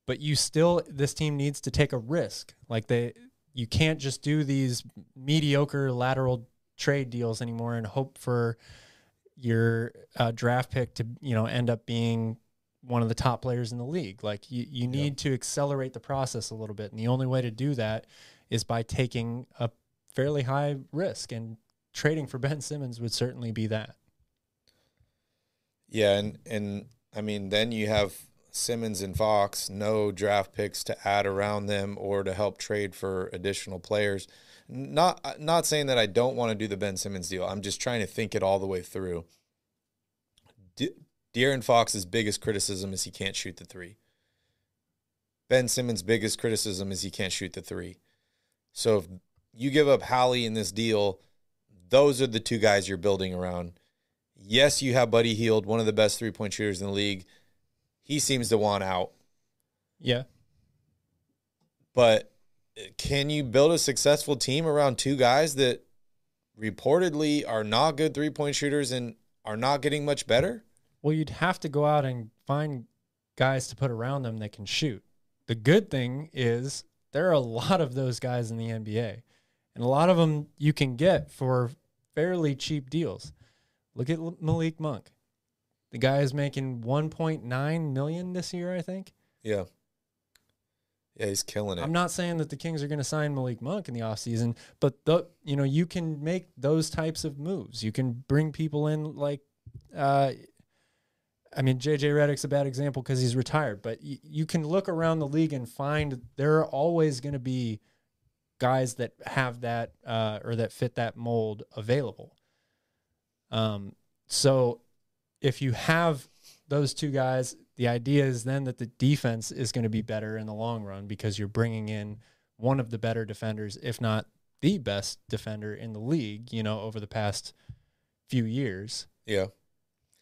But you still, this team needs to take a risk. Like they, you can't just do these mediocre lateral trade deals anymore and hope for your uh, draft pick to, you know, end up being one of the top players in the league. Like you, you need to accelerate the process a little bit, and the only way to do that is by taking a fairly high risk. And trading for Ben Simmons would certainly be that. Yeah, and and I mean, then you have Simmons and Fox, no draft picks to add around them or to help trade for additional players. Not not saying that I don't want to do the Ben Simmons deal. I'm just trying to think it all the way through. De- De'Aaron Fox's biggest criticism is he can't shoot the three. Ben Simmons' biggest criticism is he can't shoot the three. So if you give up Hallie in this deal, those are the two guys you're building around. Yes, you have Buddy Hield, one of the best three point shooters in the league. He seems to want out. Yeah. But can you build a successful team around two guys that reportedly are not good three point shooters and are not getting much better? Well, you'd have to go out and find guys to put around them that can shoot. The good thing is there are a lot of those guys in the NBA, and a lot of them you can get for fairly cheap deals. Look at Malik Monk. The guy is making 1.9 million this year, I think. Yeah. Yeah, he's killing it. I'm not saying that the Kings are going to sign Malik Monk in the offseason, but the you know, you can make those types of moves. You can bring people in like uh I mean, JJ Redick's a bad example because he's retired, but y- you can look around the league and find there are always going to be guys that have that uh, or that fit that mold available. Um, so if you have those two guys, the idea is then that the defense is going to be better in the long run because you're bringing in one of the better defenders, if not the best defender in the league, you know, over the past few years. yeah.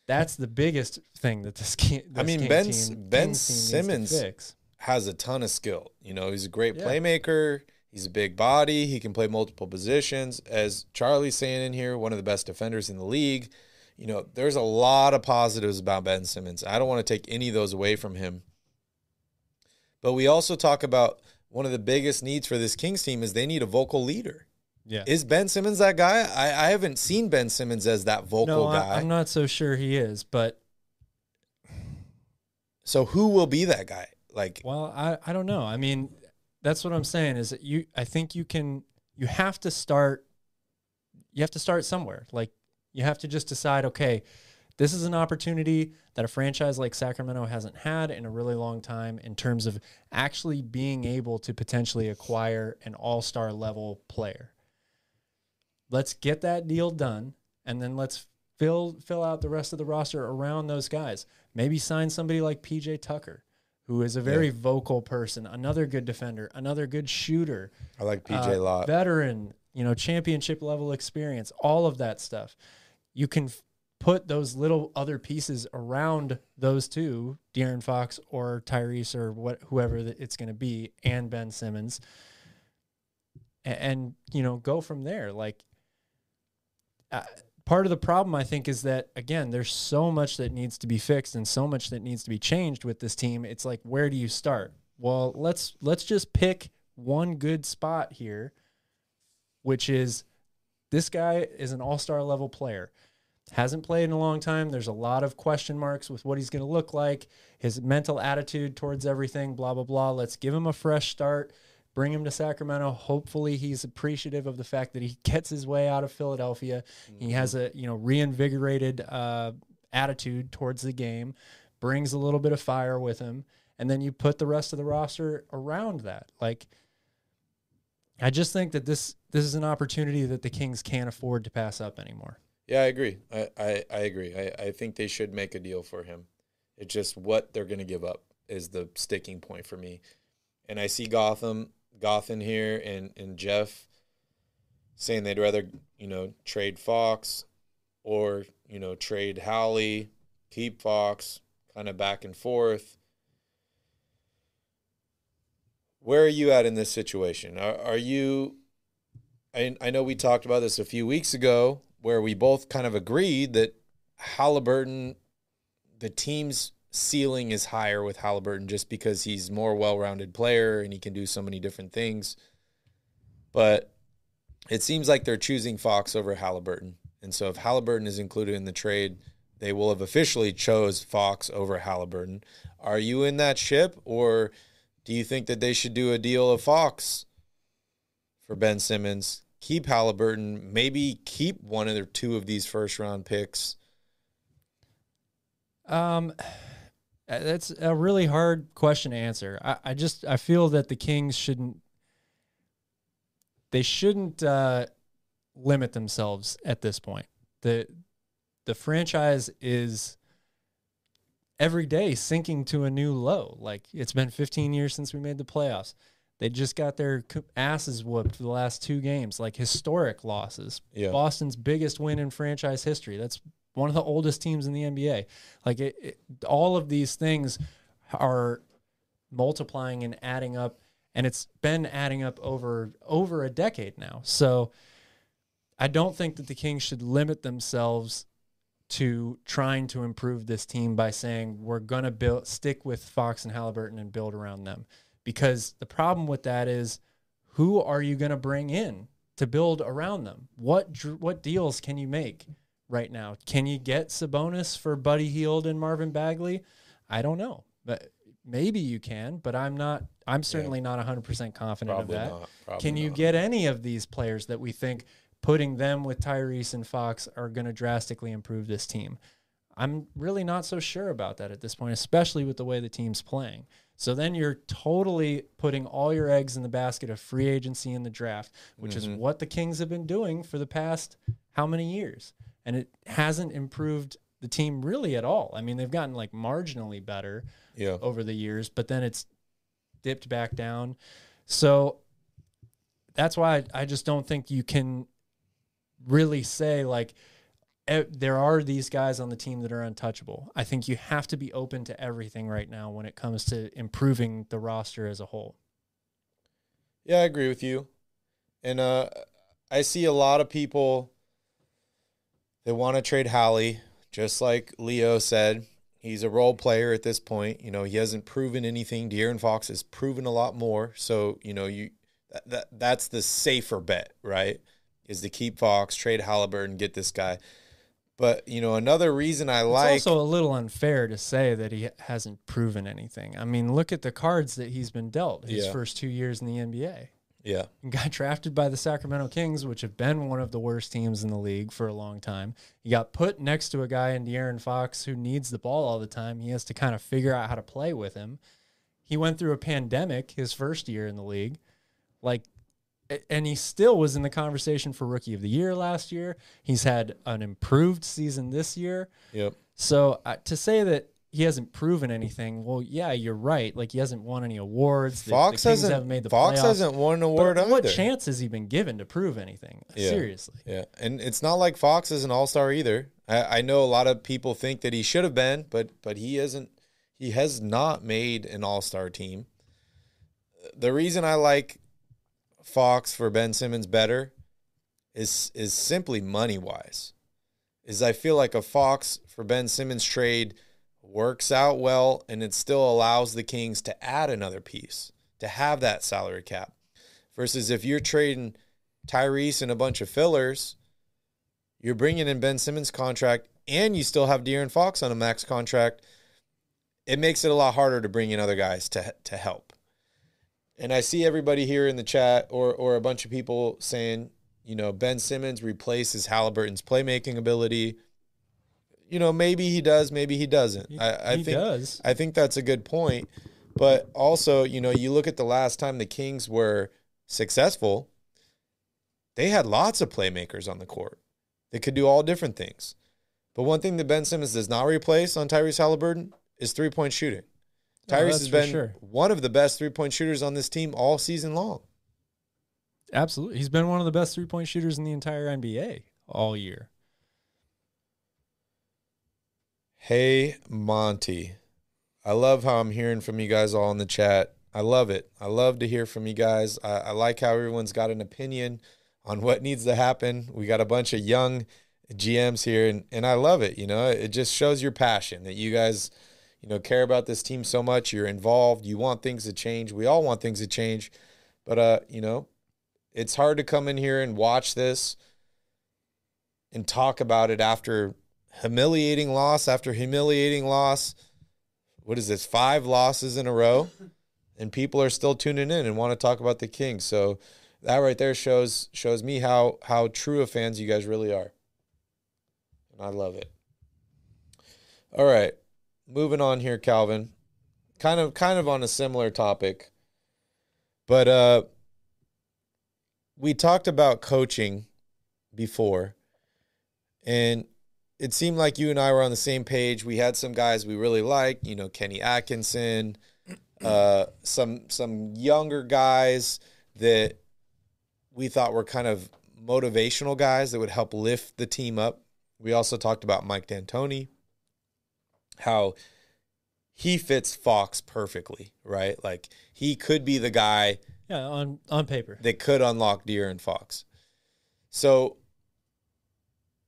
That's the biggest thing that this game. I mean, Ben- team- Ben Kings team needs to Simmons- Has a ton of skill. You know, he's a great Yeah. playmaker. He's a big body. He can play multiple positions. As Charlie's saying in here, one of the best defenders in the league. You know, there's a lot of positives about Ben Simmons. I don't want to take any of those away from him. But we also talk about one of the biggest needs for this Kings team is they need a vocal leader. Yeah. Is Ben Simmons that guy? I, I haven't seen Ben Simmons as that vocal no, guy. I, I'm not so sure he is, but so who will be that guy? Like, well, I, I don't know. I mean, that's what I'm saying is that you I think you can you have to start you have to start somewhere. Like you have to just decide, okay, this is an opportunity that a franchise like Sacramento hasn't had in a really long time in terms of actually being able to potentially acquire an all-star level player. Let's get that deal done and then let's fill fill out the rest of the roster around those guys. Maybe sign somebody like PJ Tucker, who is a very vocal person, another good defender, another good shooter, I like PJ uh, Lott. veteran, you know, championship level experience, all of that stuff. You can f- put those little other pieces around those two, De'Aaron Fox or Tyrese or what whoever it's going to be, and Ben Simmons, and, and you know go from there. Like uh, part of the problem I think is that again, there's so much that needs to be fixed and so much that needs to be changed with this team. It's like where do you start? Well, let's let's just pick one good spot here, which is this guy is an all-star level player. Hasn't played in a long time. There's a lot of question marks with what he's going to look like, his mental attitude towards everything, blah blah blah. Let's give him a fresh start bring him to Sacramento. Hopefully, he's appreciative of the fact that he gets his way out of Philadelphia. Mm-hmm. He has a you know reinvigorated uh, attitude towards the game, brings a little bit of fire with him, and then you put the rest of the roster around that. Like, I just think that this this is an opportunity that the Kings can't afford to pass up anymore. Yeah, I agree. I, I, I agree. I, I think they should make a deal for him. It's just what they're going to give up is the sticking point for me. And I see Gotham Goffin here and, and Jeff saying they'd rather, you know, trade Fox or, you know, trade Howley, keep Fox, kind of back and forth. Where are you at in this situation? Are, are you, I, I know we talked about this a few weeks ago where we both kind of agreed that Halliburton, the team's ceiling is higher with Halliburton just because he's more well-rounded player and he can do so many different things. But it seems like they're choosing Fox over Halliburton. And so if Halliburton is included in the trade, they will have officially chose Fox over Halliburton. Are you in that ship or do you think that they should do a deal of Fox for Ben Simmons? Keep Halliburton, maybe keep one of their two of these first round picks. Um that's a really hard question to answer. I, I just I feel that the Kings shouldn't they shouldn't uh, limit themselves at this point. the The franchise is every day sinking to a new low. Like it's been 15 years since we made the playoffs. They just got their asses whooped for the last two games, like historic losses. Yeah. Boston's biggest win in franchise history. That's one of the oldest teams in the NBA. Like it, it, all of these things are multiplying and adding up, and it's been adding up over over a decade now. So I don't think that the Kings should limit themselves to trying to improve this team by saying we're gonna build stick with Fox and Halliburton and build around them. Because the problem with that is who are you gonna bring in to build around them? What what deals can you make? Right now. Can you get Sabonis for Buddy Hield and Marvin Bagley? I don't know, but maybe you can. But I'm not. I'm certainly yeah. not 100 percent confident Probably of that. Can you not. get any of these players that we think putting them with Tyrese and Fox are going to drastically improve this team? I'm really not so sure about that at this point, especially with the way the team's playing. So then you're totally putting all your eggs in the basket of free agency in the draft, which mm-hmm. is what the Kings have been doing for the past how many years? And it hasn't improved the team really at all. I mean, they've gotten like marginally better yeah. over the years, but then it's dipped back down. So that's why I, I just don't think you can really say like there are these guys on the team that are untouchable. I think you have to be open to everything right now when it comes to improving the roster as a whole. Yeah, I agree with you. And uh, I see a lot of people they want to trade Hallie, just like Leo said. He's a role player at this point. You know, he hasn't proven anything. De'Aaron Fox has proven a lot more. So, you know, you that, that that's the safer bet, right? Is to keep Fox, trade Halliburton, get this guy. But you know, another reason I like it's also a little unfair to say that he hasn't proven anything. I mean, look at the cards that he's been dealt his yeah. first two years in the NBA. Yeah. Got drafted by the Sacramento Kings, which have been one of the worst teams in the league for a long time. He got put next to a guy in De'Aaron Fox who needs the ball all the time. He has to kind of figure out how to play with him. He went through a pandemic his first year in the league. Like and he still was in the conversation for rookie of the year last year. He's had an improved season this year. Yep. So uh, to say that he hasn't proven anything. Well, yeah, you're right. Like he hasn't won any awards. Fox the, the hasn't made the Fox playoffs. hasn't won an award but What chance has he been given to prove anything? Yeah. Seriously. Yeah, and it's not like Fox is an All Star either. I, I know a lot of people think that he should have been, but but he isn't. He has not made an All Star team. The reason I like Fox for Ben Simmons better is is simply money wise. is I feel like a Fox for Ben Simmons trade works out well and it still allows the Kings to add another piece, to have that salary cap. Versus if you're trading Tyrese and a bunch of fillers, you're bringing in Ben Simmons' contract and you still have De'Aaron Fox on a max contract. It makes it a lot harder to bring in other guys to to help. And I see everybody here in the chat or or a bunch of people saying, you know, Ben Simmons replaces Halliburton's playmaking ability. You know, maybe he does, maybe he doesn't. He, I, I he think does. I think that's a good point. But also, you know, you look at the last time the Kings were successful, they had lots of playmakers on the court. They could do all different things. But one thing that Ben Simmons does not replace on Tyrese Halliburton is three point shooting. Oh, Tyrese that's has been sure. one of the best three point shooters on this team all season long. Absolutely. He's been one of the best three point shooters in the entire NBA all year. Hey, Monty. I love how I'm hearing from you guys all in the chat. I love it. I love to hear from you guys. I, I like how everyone's got an opinion on what needs to happen. We got a bunch of young GMs here, and, and I love it. You know, it just shows your passion that you guys, you know, care about this team so much. You're involved. You want things to change. We all want things to change. But, uh, you know, it's hard to come in here and watch this and talk about it after humiliating loss after humiliating loss. What is this? Five losses in a row, and people are still tuning in and want to talk about the Kings. So that right there shows shows me how how true of fans you guys really are, and I love it. All right, moving on here, Calvin. Kind of kind of on a similar topic, but uh, we talked about coaching before, and it seemed like you and I were on the same page. We had some guys we really liked, you know, Kenny Atkinson, uh, some some younger guys that we thought were kind of motivational guys that would help lift the team up. We also talked about Mike D'Antoni, how he fits Fox perfectly, right? Like he could be the guy Yeah, on on paper. they could unlock De'Aaron Fox. So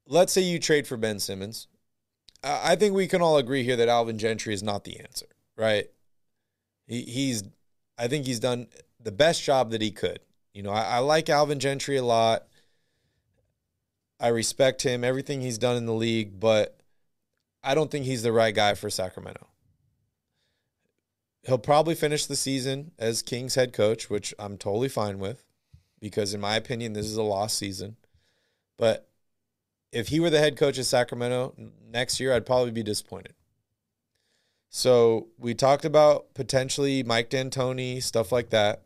let's say you trade for Ben Simmons. I think we can all agree here that Alvin Gentry is not the answer, right? He, he's, I think he's done the best job that he could. You know, I, I like Alvin Gentry a lot. I respect him, everything he's done in the league, but I don't think he's the right guy for Sacramento. He'll probably finish the season as Kings head coach, which I'm totally fine with because, in my opinion, this is a lost season. But if he were the head coach of Sacramento next year, I'd probably be disappointed. So we talked about potentially Mike D'Antoni, stuff like that.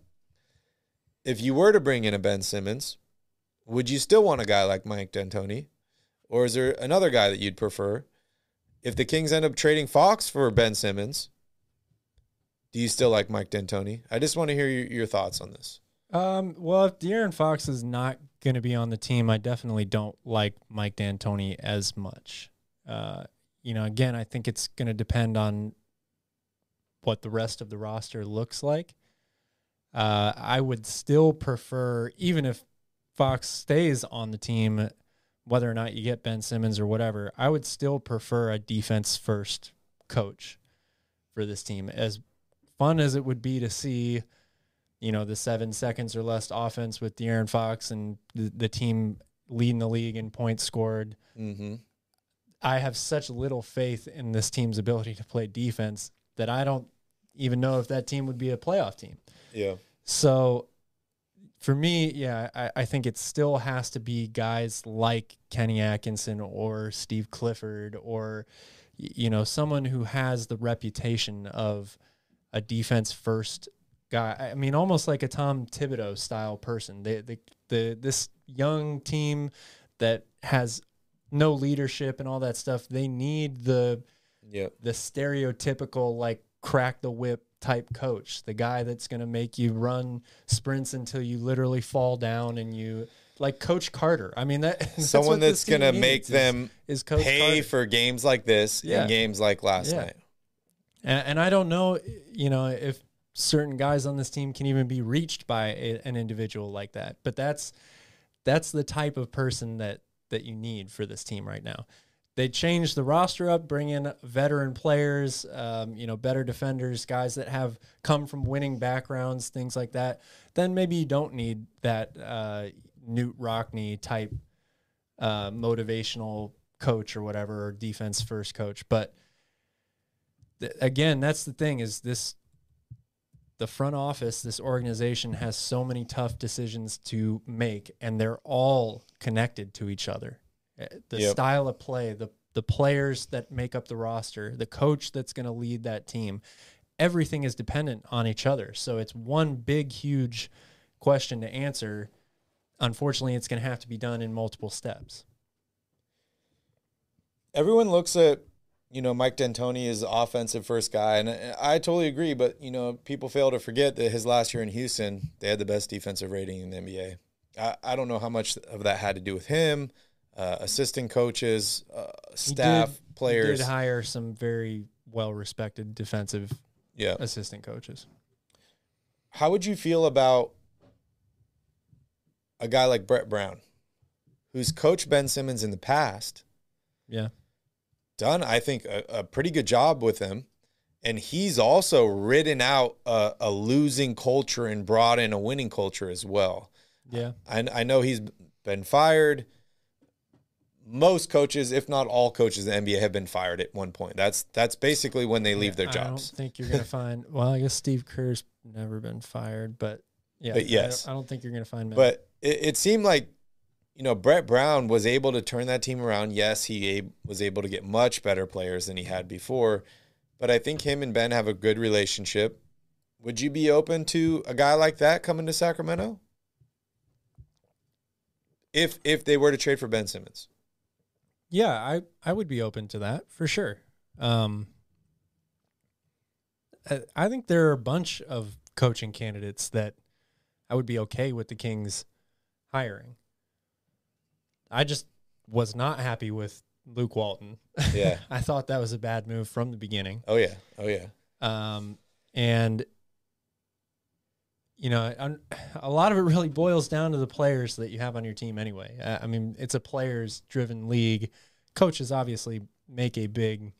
If you were to bring in a Ben Simmons, would you still want a guy like Mike D'Antoni? Or is there another guy that you'd prefer? If the Kings end up trading Fox for Ben Simmons, do you still like Mike D'Antoni? I just want to hear your, your thoughts on this. Um, well, if De'Aaron Fox is not going to be on the team, I definitely don't like Mike D'Antoni as much. Uh, you know, again, I think it's going to depend on what the rest of the roster looks like. Uh, I would still prefer, even if Fox stays on the team, whether or not you get Ben Simmons or whatever, I would still prefer a defense first coach for this team. As fun as it would be to see, you know, the seven seconds or less offense with De'Aaron Fox and the, the team leading the league in points scored. Mm-hmm. I have such little faith in this team's ability to play defense that I don't even know if that team would be a playoff team. Yeah. So for me, yeah, I, I think it still has to be guys like Kenny Atkinson or Steve Clifford or, you know, someone who has the reputation of a defense first guy. I mean, almost like a Tom Thibodeau style person. The, the, the, this young team that has no leadership and all that stuff, they need the, Yeah. the stereotypical like crack the whip type coach, the guy that's going to make you run sprints until you literally fall down and you like Coach Carter. I mean that Someone that's going to make needs is- them is Coach pay Carter. for games like this Yeah. and games like last Yeah. night. And, and I don't know, you know, if certain guys on this team can even be reached by a, an individual like that. But that's that's the type of person that that you need for this team right now. They changed the roster up, bring in veteran players, um, you know, better defenders, guys that have come from winning backgrounds, things like that. Then maybe you don't need that uh, Knute Rockne type uh, motivational coach or whatever, or defense first coach. But th- again, that's the thing is this the front office, this organization has so many tough decisions to make, and they're all connected to each other. Uh, The Yep. style of play, the the players that make up the roster, the coach that's going to lead that team, everything is dependent on each other. So it's one big, huge question to answer. Unfortunately, it's going to have to be done in multiple steps. everyone looks at you know Mike D'Antoni is the offensive first guy, and I totally agree. But you know, people fail to forget that his last year in Houston, they had the best defensive rating in the NBA. I, I don't know how much of that had to do with him, uh, assistant coaches, uh, He staff, did- he players. did hire some very well respected defensive Yeah. assistant coaches. How would you feel about a guy like Brett Brown, who's coached Ben Simmons in the past? Yeah. Done, I think, a, a pretty good job with him. And he's also ridden out a, a losing culture and brought in a winning culture as well. Yeah. I, I know he's been fired. Most coaches, if not all coaches in the NBA, have been fired at one point. That's that's basically when they leave their jobs. I don't think you're going to find. Well, I guess Steve Kerr's never been fired, but yeah, But I yes. don't- I don't, think you're going to find. many. But it, it seemed like, you know, Brett Brown was able to turn that team around. Yes, he was able to get much better players than he had before. But I think him and Ben have a good relationship. Would you be open to a guy like that coming to Sacramento? If if they were to trade for Ben Simmons. yeah, I I would be open to that for sure. Um, I, I think there are a bunch of coaching candidates that I would be okay with the Kings hiring. I just was not happy with Luke Walton. Yeah. I thought that was a bad move from the beginning. Oh yeah. Oh yeah. Um, and you know, a lot of it really boils down to the players that you have on your team anyway. Uh, I mean, it's a players-driven league. Coaches obviously make a big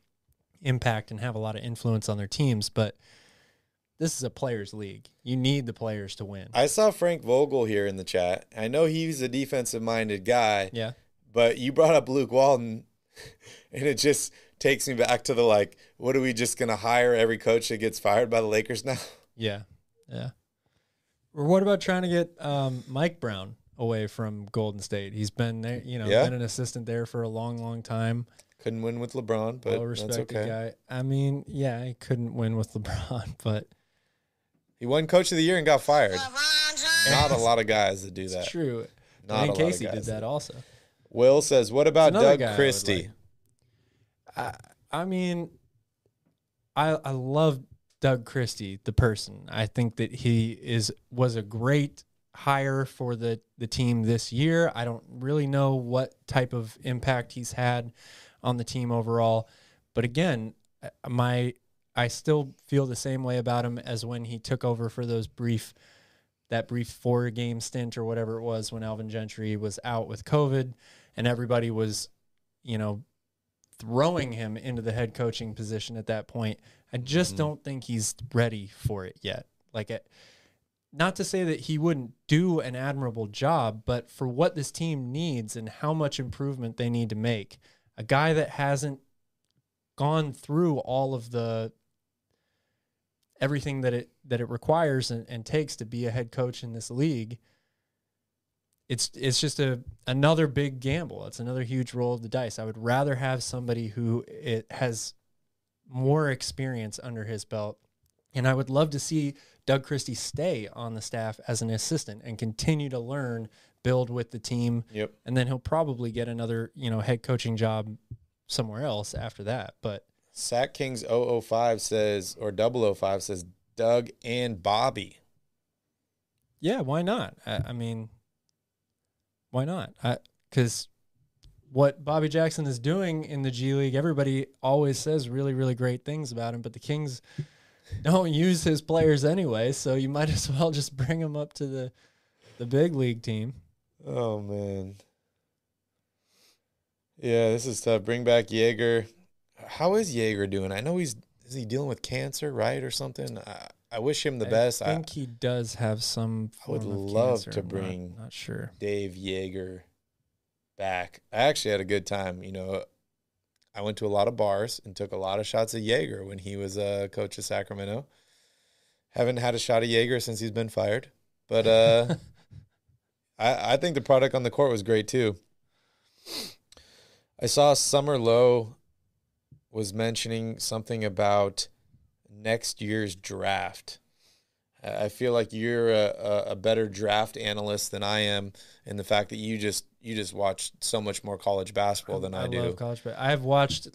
impact and have a lot of influence on their teams, but this is a players' league. You need the players to win. I saw Frank Vogel here in the chat. I know he's a defensive minded guy. yeah, But you brought up Luke Walton, and it just takes me back to the like, what are we just gonna hire every coach that gets fired by the Lakers now? yeah, yeah. Or what about trying to get um, Mike Brown away from Golden State? He's been there, you know, Yeah. been an assistant there for a long, long time. Couldn't win with LeBron, but well respected okay. guy. I mean, yeah, he couldn't win with LeBron, but He won Coach of the Year and got fired. Not a lot of guys that do it's that. true. Not a and lot of Casey did that that- also. Will says, "What about Doug guy I Christie?" like. I, I mean, I I love Doug Christie, the person. I think that he is was a great hire for the the team this year. I don't really know what type of impact he's had on the team overall, but again, uh, my I still feel the same way about him as when he took over for those brief that brief four game stint or whatever it was when Alvin Gentry was out with COVID and everybody was, you know, throwing him into the head coaching position at that point. I just Mhm. don't think he's ready for it yet. Like it, not to say that he wouldn't do an admirable job, but for what this team needs and how much improvement they need to make, a guy that hasn't gone through all of the everything that it that it requires and, and takes to be a head coach in this league it's it's just a another big gamble. It's another huge roll of the dice. I would rather have somebody who it has more experience under his belt and i would love to see doug christie stay on the staff as an assistant and continue to learn build with the team Yep. and then he'll probably get another you know head coaching job somewhere else after that. But Sack Kings 005 says, or 005 says, Doug and Bobby. Yeah, why not? I, I mean, why not? Because what Bobby Jackson is doing in the G League, everybody always says really, really great things about him, but the Kings don't use his players anyway, so you might as well just bring him up to the the big league team. Oh man. Yeah, this is tough. Bring back Jaeger. How is Jaeger doing? I know he's is he dealing with cancer, right, or something. I, I wish him the best. I think he does have some. I would love cancer. to bring Not, sure. Dave Joerger back. I actually had a good time. You know, I went to a lot of bars and took a lot of shots of Jaeger when he was a uh, coach of Sacramento. Haven't had a shot of Jaeger since he's been fired, but uh, I, I think the product on the court was great too. I saw Summer Lowe was mentioning something about next year's draft. I I feel like you're a, a, better draft analyst than I am, in the fact that you just you just watch so much more college basketball than I, do. love college, but I've watched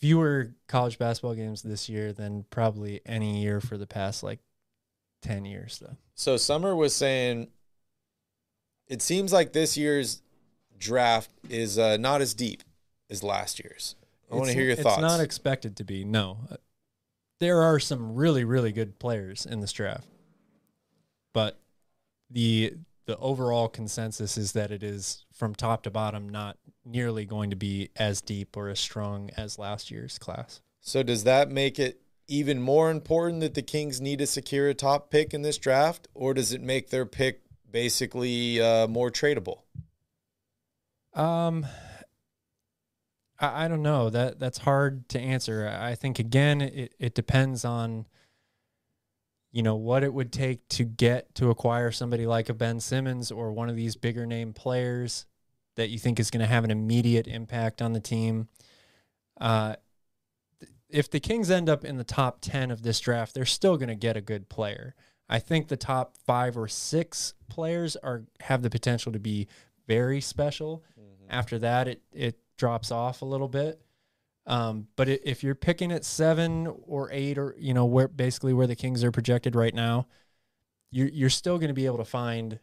fewer college basketball games this year than probably any year for the past like ten years, though. So Summer was saying, it seems like this year's draft is uh, not as deep as last year's. I want to hear your thoughts. It's not expected to be. No, there are some really really good players in this draft, but the the overall consensus is that it is from top to bottom not nearly going to be as deep or as strong as last year's class. so does that make it even more important that the Kings need to secure a top pick in this draft, or does it make their pick basically uh, more tradable? Um, I, I don't know that that's hard to answer. I think again, it, it depends on, you know, what it would take to get to acquire somebody like a Ben Simmons or one of these bigger name players that you think is going to have an immediate impact on the team. Uh, if the Kings end up in the top 10 of this draft, they're still going to get a good player. I think the top five or six players are have the potential to be very special. After that, it it drops off a little bit. Um, but if you're picking at seven or eight, or you know where basically where the Kings are projected right now, you're you're still going to be able to find,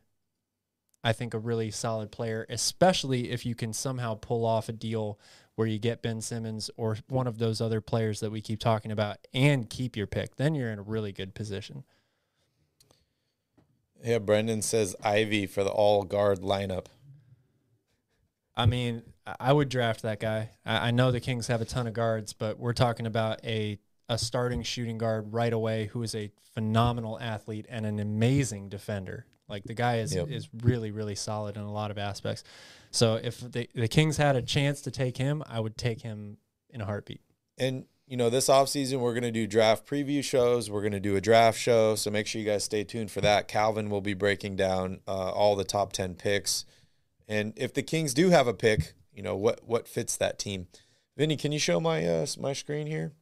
I think, a really solid player, especially if you can somehow pull off a deal where you get Ben Simmons or one of those other players that we keep talking about and keep your pick. Then you're in a really good position. Yeah, Brendan says Ivey for the all guard lineup. I mean, I- would draft that guy. I, I know the Kings have a ton of guards, but we're talking about a a starting shooting guard right away who is a phenomenal athlete and an amazing defender. Like the guy is Yep. is really really solid in a lot of aspects. So if the the Kings had a chance to take him, I would take him in a heartbeat. And you know, this offseason we're going to do draft preview shows. We're going to do a draft show, so make sure you guys stay tuned for that. Calvin will be breaking down uh, all the top 10 picks. And if the Kings do have a pick, you know, what what fits that team. Vinny, can you show my uh, my screen here?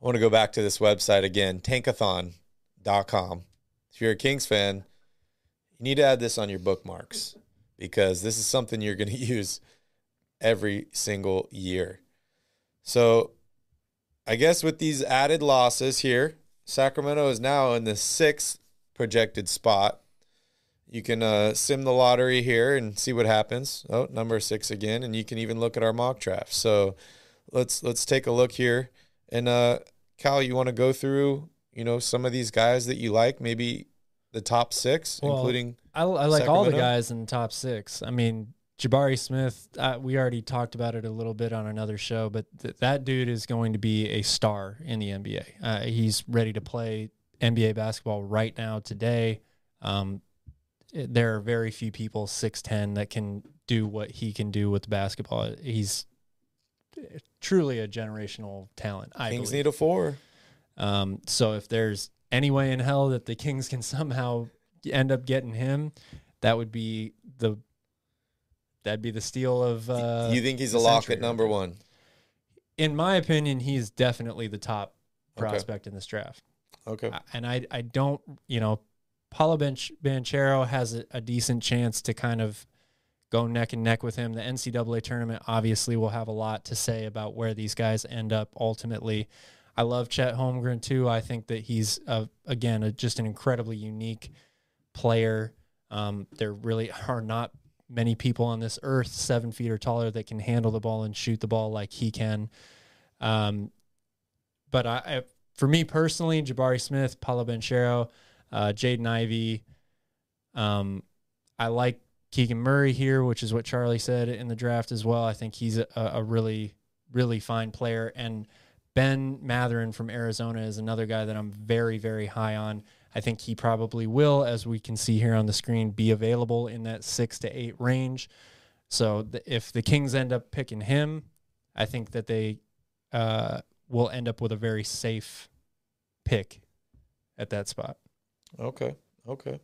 I want to go back to this website again, tankathon.com. If you're a Kings fan, you need to add this on your bookmarks because this is something you're going to use every single year. So, I guess with these added losses here, Sacramento is now in the sixth projected spot. You can uh, sim the lottery here and see what happens. Oh, number six again, and you can even look at our mock draft. So, let's let's take a look here. And uh, Cal, you want to go through, you know, some of these guys that you like, maybe the top six, Well, including I, I like all the guys in the top six. I mean, Jabari Smith, uh, we already talked about it a little bit on another show, but th- that dude is going to be a star in the NBA. Uh, he's ready to play NBA basketball right now, today. Um, it- there are very few people 6'10 that can do what he can do with basketball. He's truly a generational talent. I Kings believe. need a four. Um, so if there's any way in hell that the Kings can somehow end up getting him, that would be the that'd be the steal of. Uh, you think he's a lock at number one? In my opinion, he's definitely the top Okay. prospect in this draft. Okay. And I I don't you know Paolo Banch- Banchero has a, a decent chance to kind of go neck and neck with him. The NCAA tournament obviously will have a lot to say about where these guys end up ultimately. I love Chet Holmgren too. I think that he's a, again a, just an incredibly unique player. Um, there really are not many people on this earth seven feet or taller that can handle the ball and shoot the ball like he can. Um, but I, I, for me personally, Jabari Smith, Paolo Banchero, uh, Jaden Ivey, um, I like Keegan Murray here, which is what Charlie said in the draft as well. I think he's a, a really, really fine player. And Ben Mathurin from Arizona is another guy that I'm very, very high on. I think he probably will, as we can see here on the screen, be available in that six to eight range. So if the Kings end up picking him, I think that they uh, will end up with a very safe pick at that spot. Okay. Okay.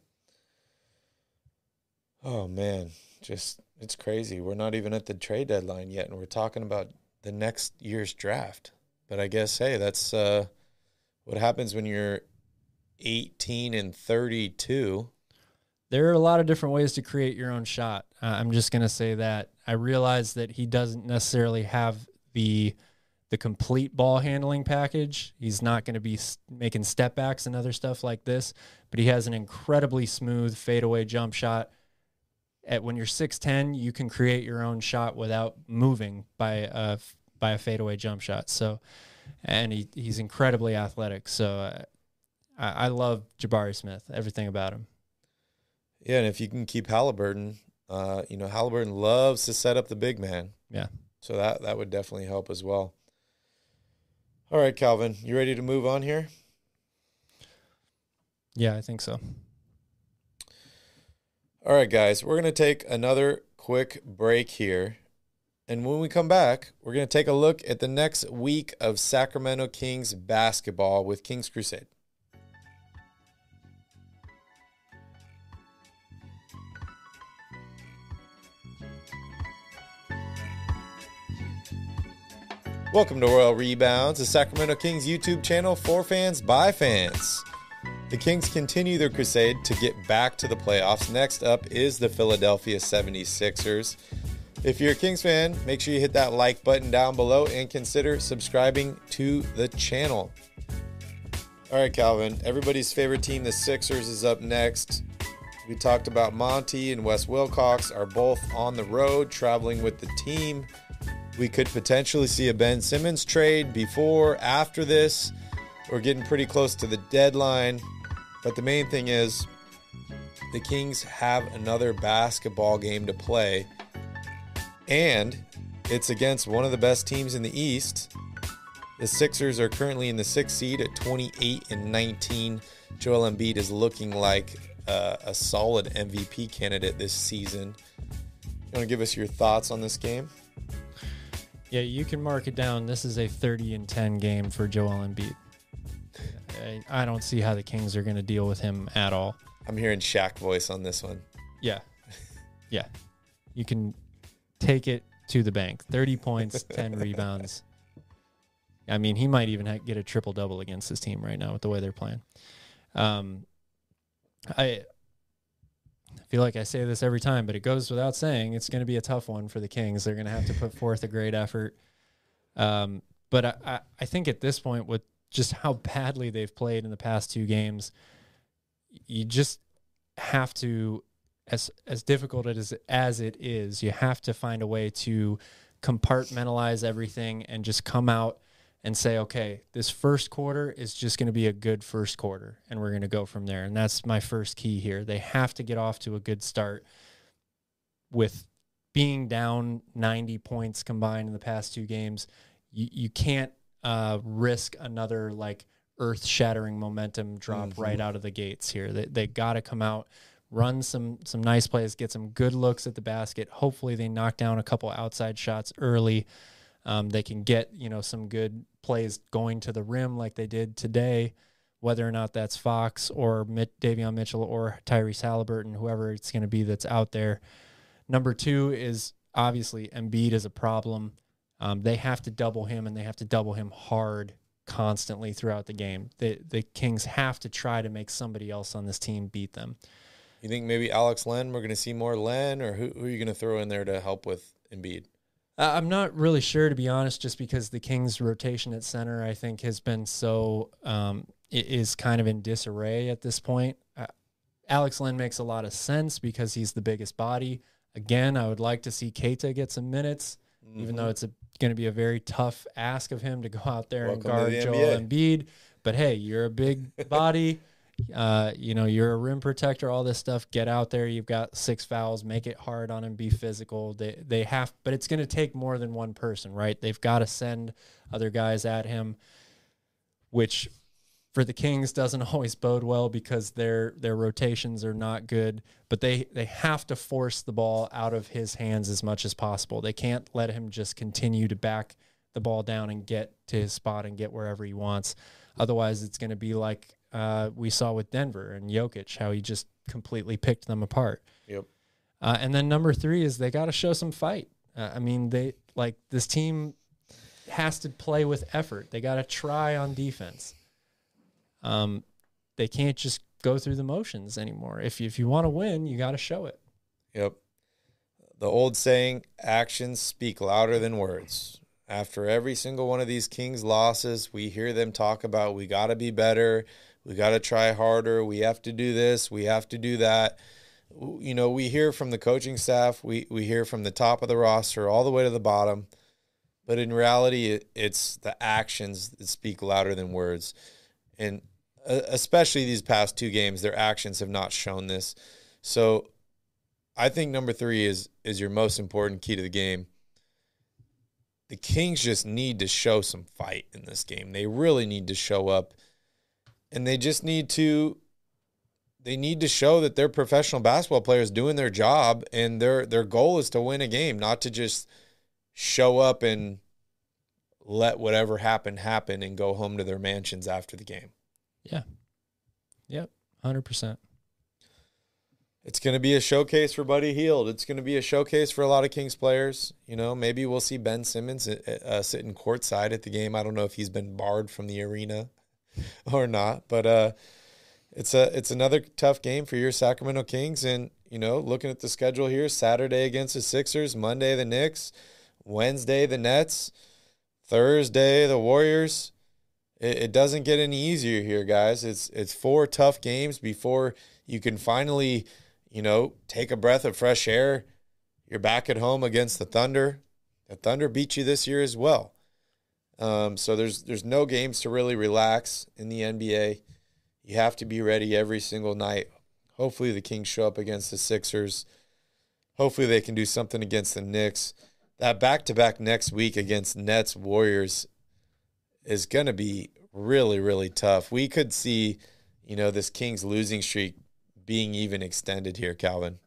Oh man, just it's crazy. We're not even at the trade deadline yet, and we're talking about the next year's draft. But I guess hey, that's uh, what happens when you're 18 and 32. There are a lot of different ways to create your own shot. Uh, I'm just to say that I realize that he doesn't necessarily have the the complete ball handling package. He's not going to be making step backs and other stuff like this, but he has an incredibly smooth fadeaway jump shot. At when you're 6'10, you can create your own shot without moving by a by a fadeaway jump shot. So, and he he's incredibly athletic. So, uh, I, I love Jabari Smith. Everything about him. Yeah, and if you can keep Halliburton, uh, you know Halliburton loves to set up the big man. Yeah. So that that would definitely help as well. All right, Calvin, you ready to move on here? Yeah, I think so. All right, guys, we're going to take another quick break here. And when we come back, we're going to take a look at the next week of Sacramento Kings basketball with Kings Crusade. Welcome to Royal Rebounds, the Sacramento Kings YouTube channel for fans by fans. The Kings continue their crusade to get back to the playoffs. Next up is the Philadelphia 76ers. If you're a Kings fan, make sure you hit that like button down below and consider subscribing to the channel. All right, Calvin, everybody's favorite team, the Sixers, is up next. We talked about Monty and Wes Wilcox are both on the road traveling with the team. We could potentially see a Ben Simmons trade before, after this. We're getting pretty close to the deadline. But the main thing is the Kings have another basketball game to play. And it's against one of the best teams in the East. The Sixers are currently in the sixth seed at 28 and 19. Joel Embiid is looking like uh, a solid MVP candidate this season. You want to give us your thoughts on this game? Yeah, you can mark it down. This is a 30 and 10 game for Joel Embiid. I, I don't see how the Kings are going to deal with him at all. I'm hearing Shaq voice on this one. Yeah. Yeah. You can take it to the bank. 30 points, 10 rebounds. I mean, he might even get a triple double against this team right now with the way they're playing. Um, I feel like I say this every time, but it goes without saying it's going to be a tough one for the Kings. They're going to have to put forth a great effort. Um, but I, I, think at this point, with just how badly they've played in the past two games, you just have to, as as difficult as as it is, you have to find a way to compartmentalize everything and just come out and say, okay, this first quarter is just going to be a good first quarter, and we're going to go from there. And that's my first key here. They have to get off to a good start with being down 90 points combined in the past two games. You, you can't uh, risk another like earth shattering momentum drop Mhm. right out of the gates here. They, they got to come out, run some some nice plays, get some good looks at the basket. Hopefully, they knock down a couple outside shots early. Um, they can get you know some good plays going to the rim like they did today. Whether or not that's Fox or Davion Mitchell or Tyrese Halliburton, whoever it's going to be that's out there. Number two is obviously Embiid is a problem. Um, they have to double him and they have to double him hard constantly throughout the game. The the Kings have to try to make somebody else on this team beat them. You think maybe Alex Len? We're going to see more Len, or who, who are you going to throw in there to help with Embiid? I'm not really sure to be honest, just because the Kings' rotation at center I think has been so um, it is kind of in disarray at this point. Uh, Alex Len makes a lot of sense because he's the biggest body. Again, I would like to see Queta get some minutes, even though it's going to be a very tough ask of him to go out there Welcome and guard Joel NBA. Embiid. But hey, you're a big body. Uh, you know, you're a rim protector, all this stuff. Get out there. You've got six fouls. Make it hard on him. Be physical. They they have, but it's going to take more than one person, right? They've got to send other guys at him, which for the Kings doesn't always bode well because their their rotations are not good. But they they have to force the ball out of his hands as much as possible. They can't let him just continue to back the ball down and get to his spot and get wherever he wants. Otherwise, it's going to be like uh, we saw with Denver and Jokic, how he just completely picked them apart. Yep. Uh, and then number three is they got to show some fight. Uh, I mean, they like this team has to play with effort. They got to try on defense. Um, they can't just go through the motions anymore. If you, if you want to win, you got to show it. Yep. The old saying, actions speak louder than words. After every single one of these Kings losses, we hear them talk about we got to be better, we got to try harder, we have to do this, we have to do that. You know, we hear from the coaching staff, we we hear from the top of the roster all the way to the bottom. But in reality, it, it's the actions that speak louder than words. And uh, especially these past two games, their actions have not shown this. So I think number 3 is is your most important key to the game the Kings just need to show some fight in this game. They really need to show up and they just need to they need to show that they're professional basketball players doing their job and their their goal is to win a game, not to just show up and let whatever happen happen and go home to their mansions after the game. Yeah. Yep. 100%. It's going to be a showcase for Buddy Hield. It's going to be a showcase for a lot of Kings players. You know, maybe we'll see Ben Simmons uh, uh, sitting courtside at the game. I don't know if he's been barred from the arena or not, but uh, it's a it's another tough game for your Sacramento Kings. And you know, looking at the schedule here, Saturday against the Sixers, Monday the Knicks, Wednesday the Nets, Thursday the Warriors. It, it doesn't get any easier here, guys. It's it's four tough games before you can finally you know, take a breath of fresh air. You're back at home against the Thunder. The Thunder beat you this year as well. Um, so there's there's no games to really relax in the NBA. You have to be ready every single night. Hopefully the Kings show up against the Sixers. Hopefully they can do something against the Knicks. That back to back next week against Nets Warriors is going to be really really tough. We could see, you know, this Kings losing streak being even extended here, Calvin.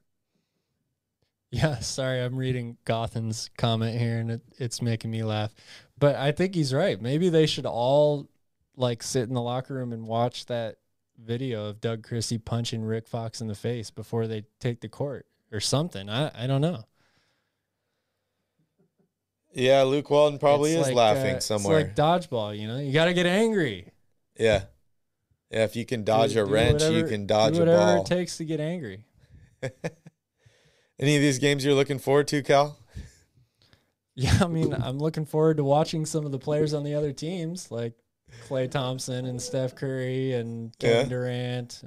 Yeah, sorry, I'm reading Gothen's comment here and it, it's making me laugh. But I think he's right. Maybe they should all like sit in the locker room and watch that video of Doug Christie punching Rick Fox in the face before they take the court or something. I, I don't know. Yeah, Luke Walton probably it's is like, laughing uh, somewhere. It's like dodgeball, you know. You got to get angry. Yeah. Yeah, if you can dodge do, a wrench, whatever, you can dodge a ball. Whatever it takes to get angry. Any of these games you're looking forward to, Cal? Yeah, I mean, I'm looking forward to watching some of the players on the other teams, like Klay Thompson and Steph Curry and Kevin yeah. Durant.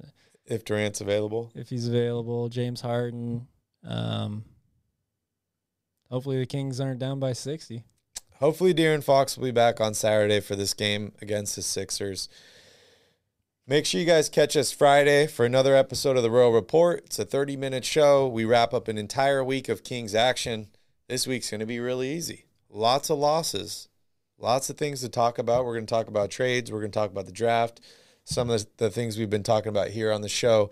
If Durant's available. If he's available, James Harden. Um, hopefully the Kings aren't down by 60. Hopefully De'Aaron Fox will be back on Saturday for this game against the Sixers. Make sure you guys catch us Friday for another episode of the Royal Report. It's a 30 minute show. We wrap up an entire week of Kings action. This week's going to be really easy. Lots of losses, lots of things to talk about. We're going to talk about trades, we're going to talk about the draft, some of the things we've been talking about here on the show.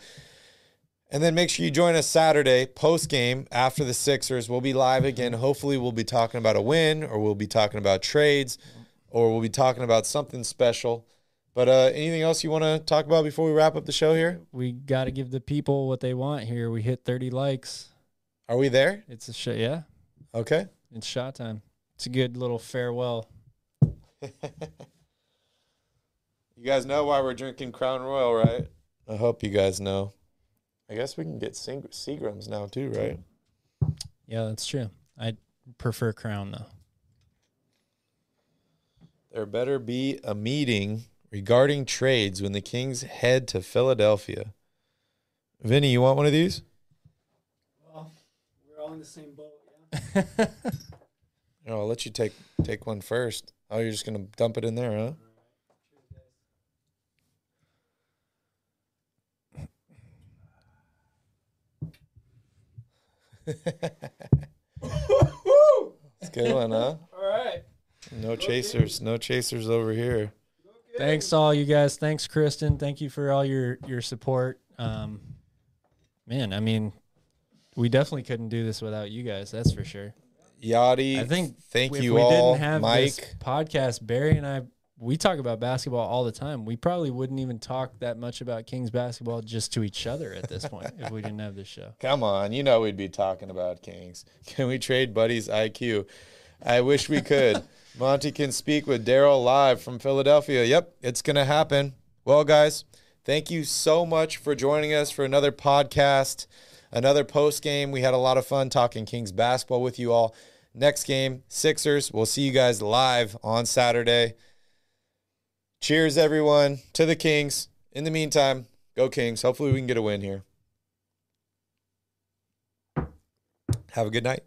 And then make sure you join us Saturday post game after the Sixers. We'll be live again. Hopefully, we'll be talking about a win, or we'll be talking about trades, or we'll be talking about something special. But uh, anything else you want to talk about before we wrap up the show here? We got to give the people what they want here. We hit 30 likes. Are we there? It's a shot. Yeah. Okay. It's shot time. It's a good little farewell. you guys know why we're drinking Crown Royal, right? I hope you guys know. I guess we can get Seagrams now too, right? Yeah, that's true. I prefer Crown though. There better be a meeting regarding trades when the Kings head to Philadelphia. Vinny, you want one of these? Well, we're all in the same boat. Yeah. Oh, I'll let you take take one first. Oh, you're just gonna dump it in there, huh? It's good one, huh? All right. No chasers. No chasers over here. Thanks all you guys. Thanks Kristen. Thank you for all your your support. Um, man, I mean, we definitely couldn't do this without you guys. That's for sure. Yachty, I think thank if you we all. didn't have Mike, this podcast, Barry and I, we talk about basketball all the time. We probably wouldn't even talk that much about Kings basketball just to each other at this point if we didn't have this show. come on. You know we'd be talking about Kings. Can we trade buddies IQ? I wish we could. Monty can speak with Daryl live from Philadelphia. Yep, it's going to happen. Well, guys, thank you so much for joining us for another podcast, another post game. We had a lot of fun talking Kings basketball with you all. Next game, Sixers. We'll see you guys live on Saturday. Cheers, everyone, to the Kings. In the meantime, go Kings. Hopefully, we can get a win here. Have a good night.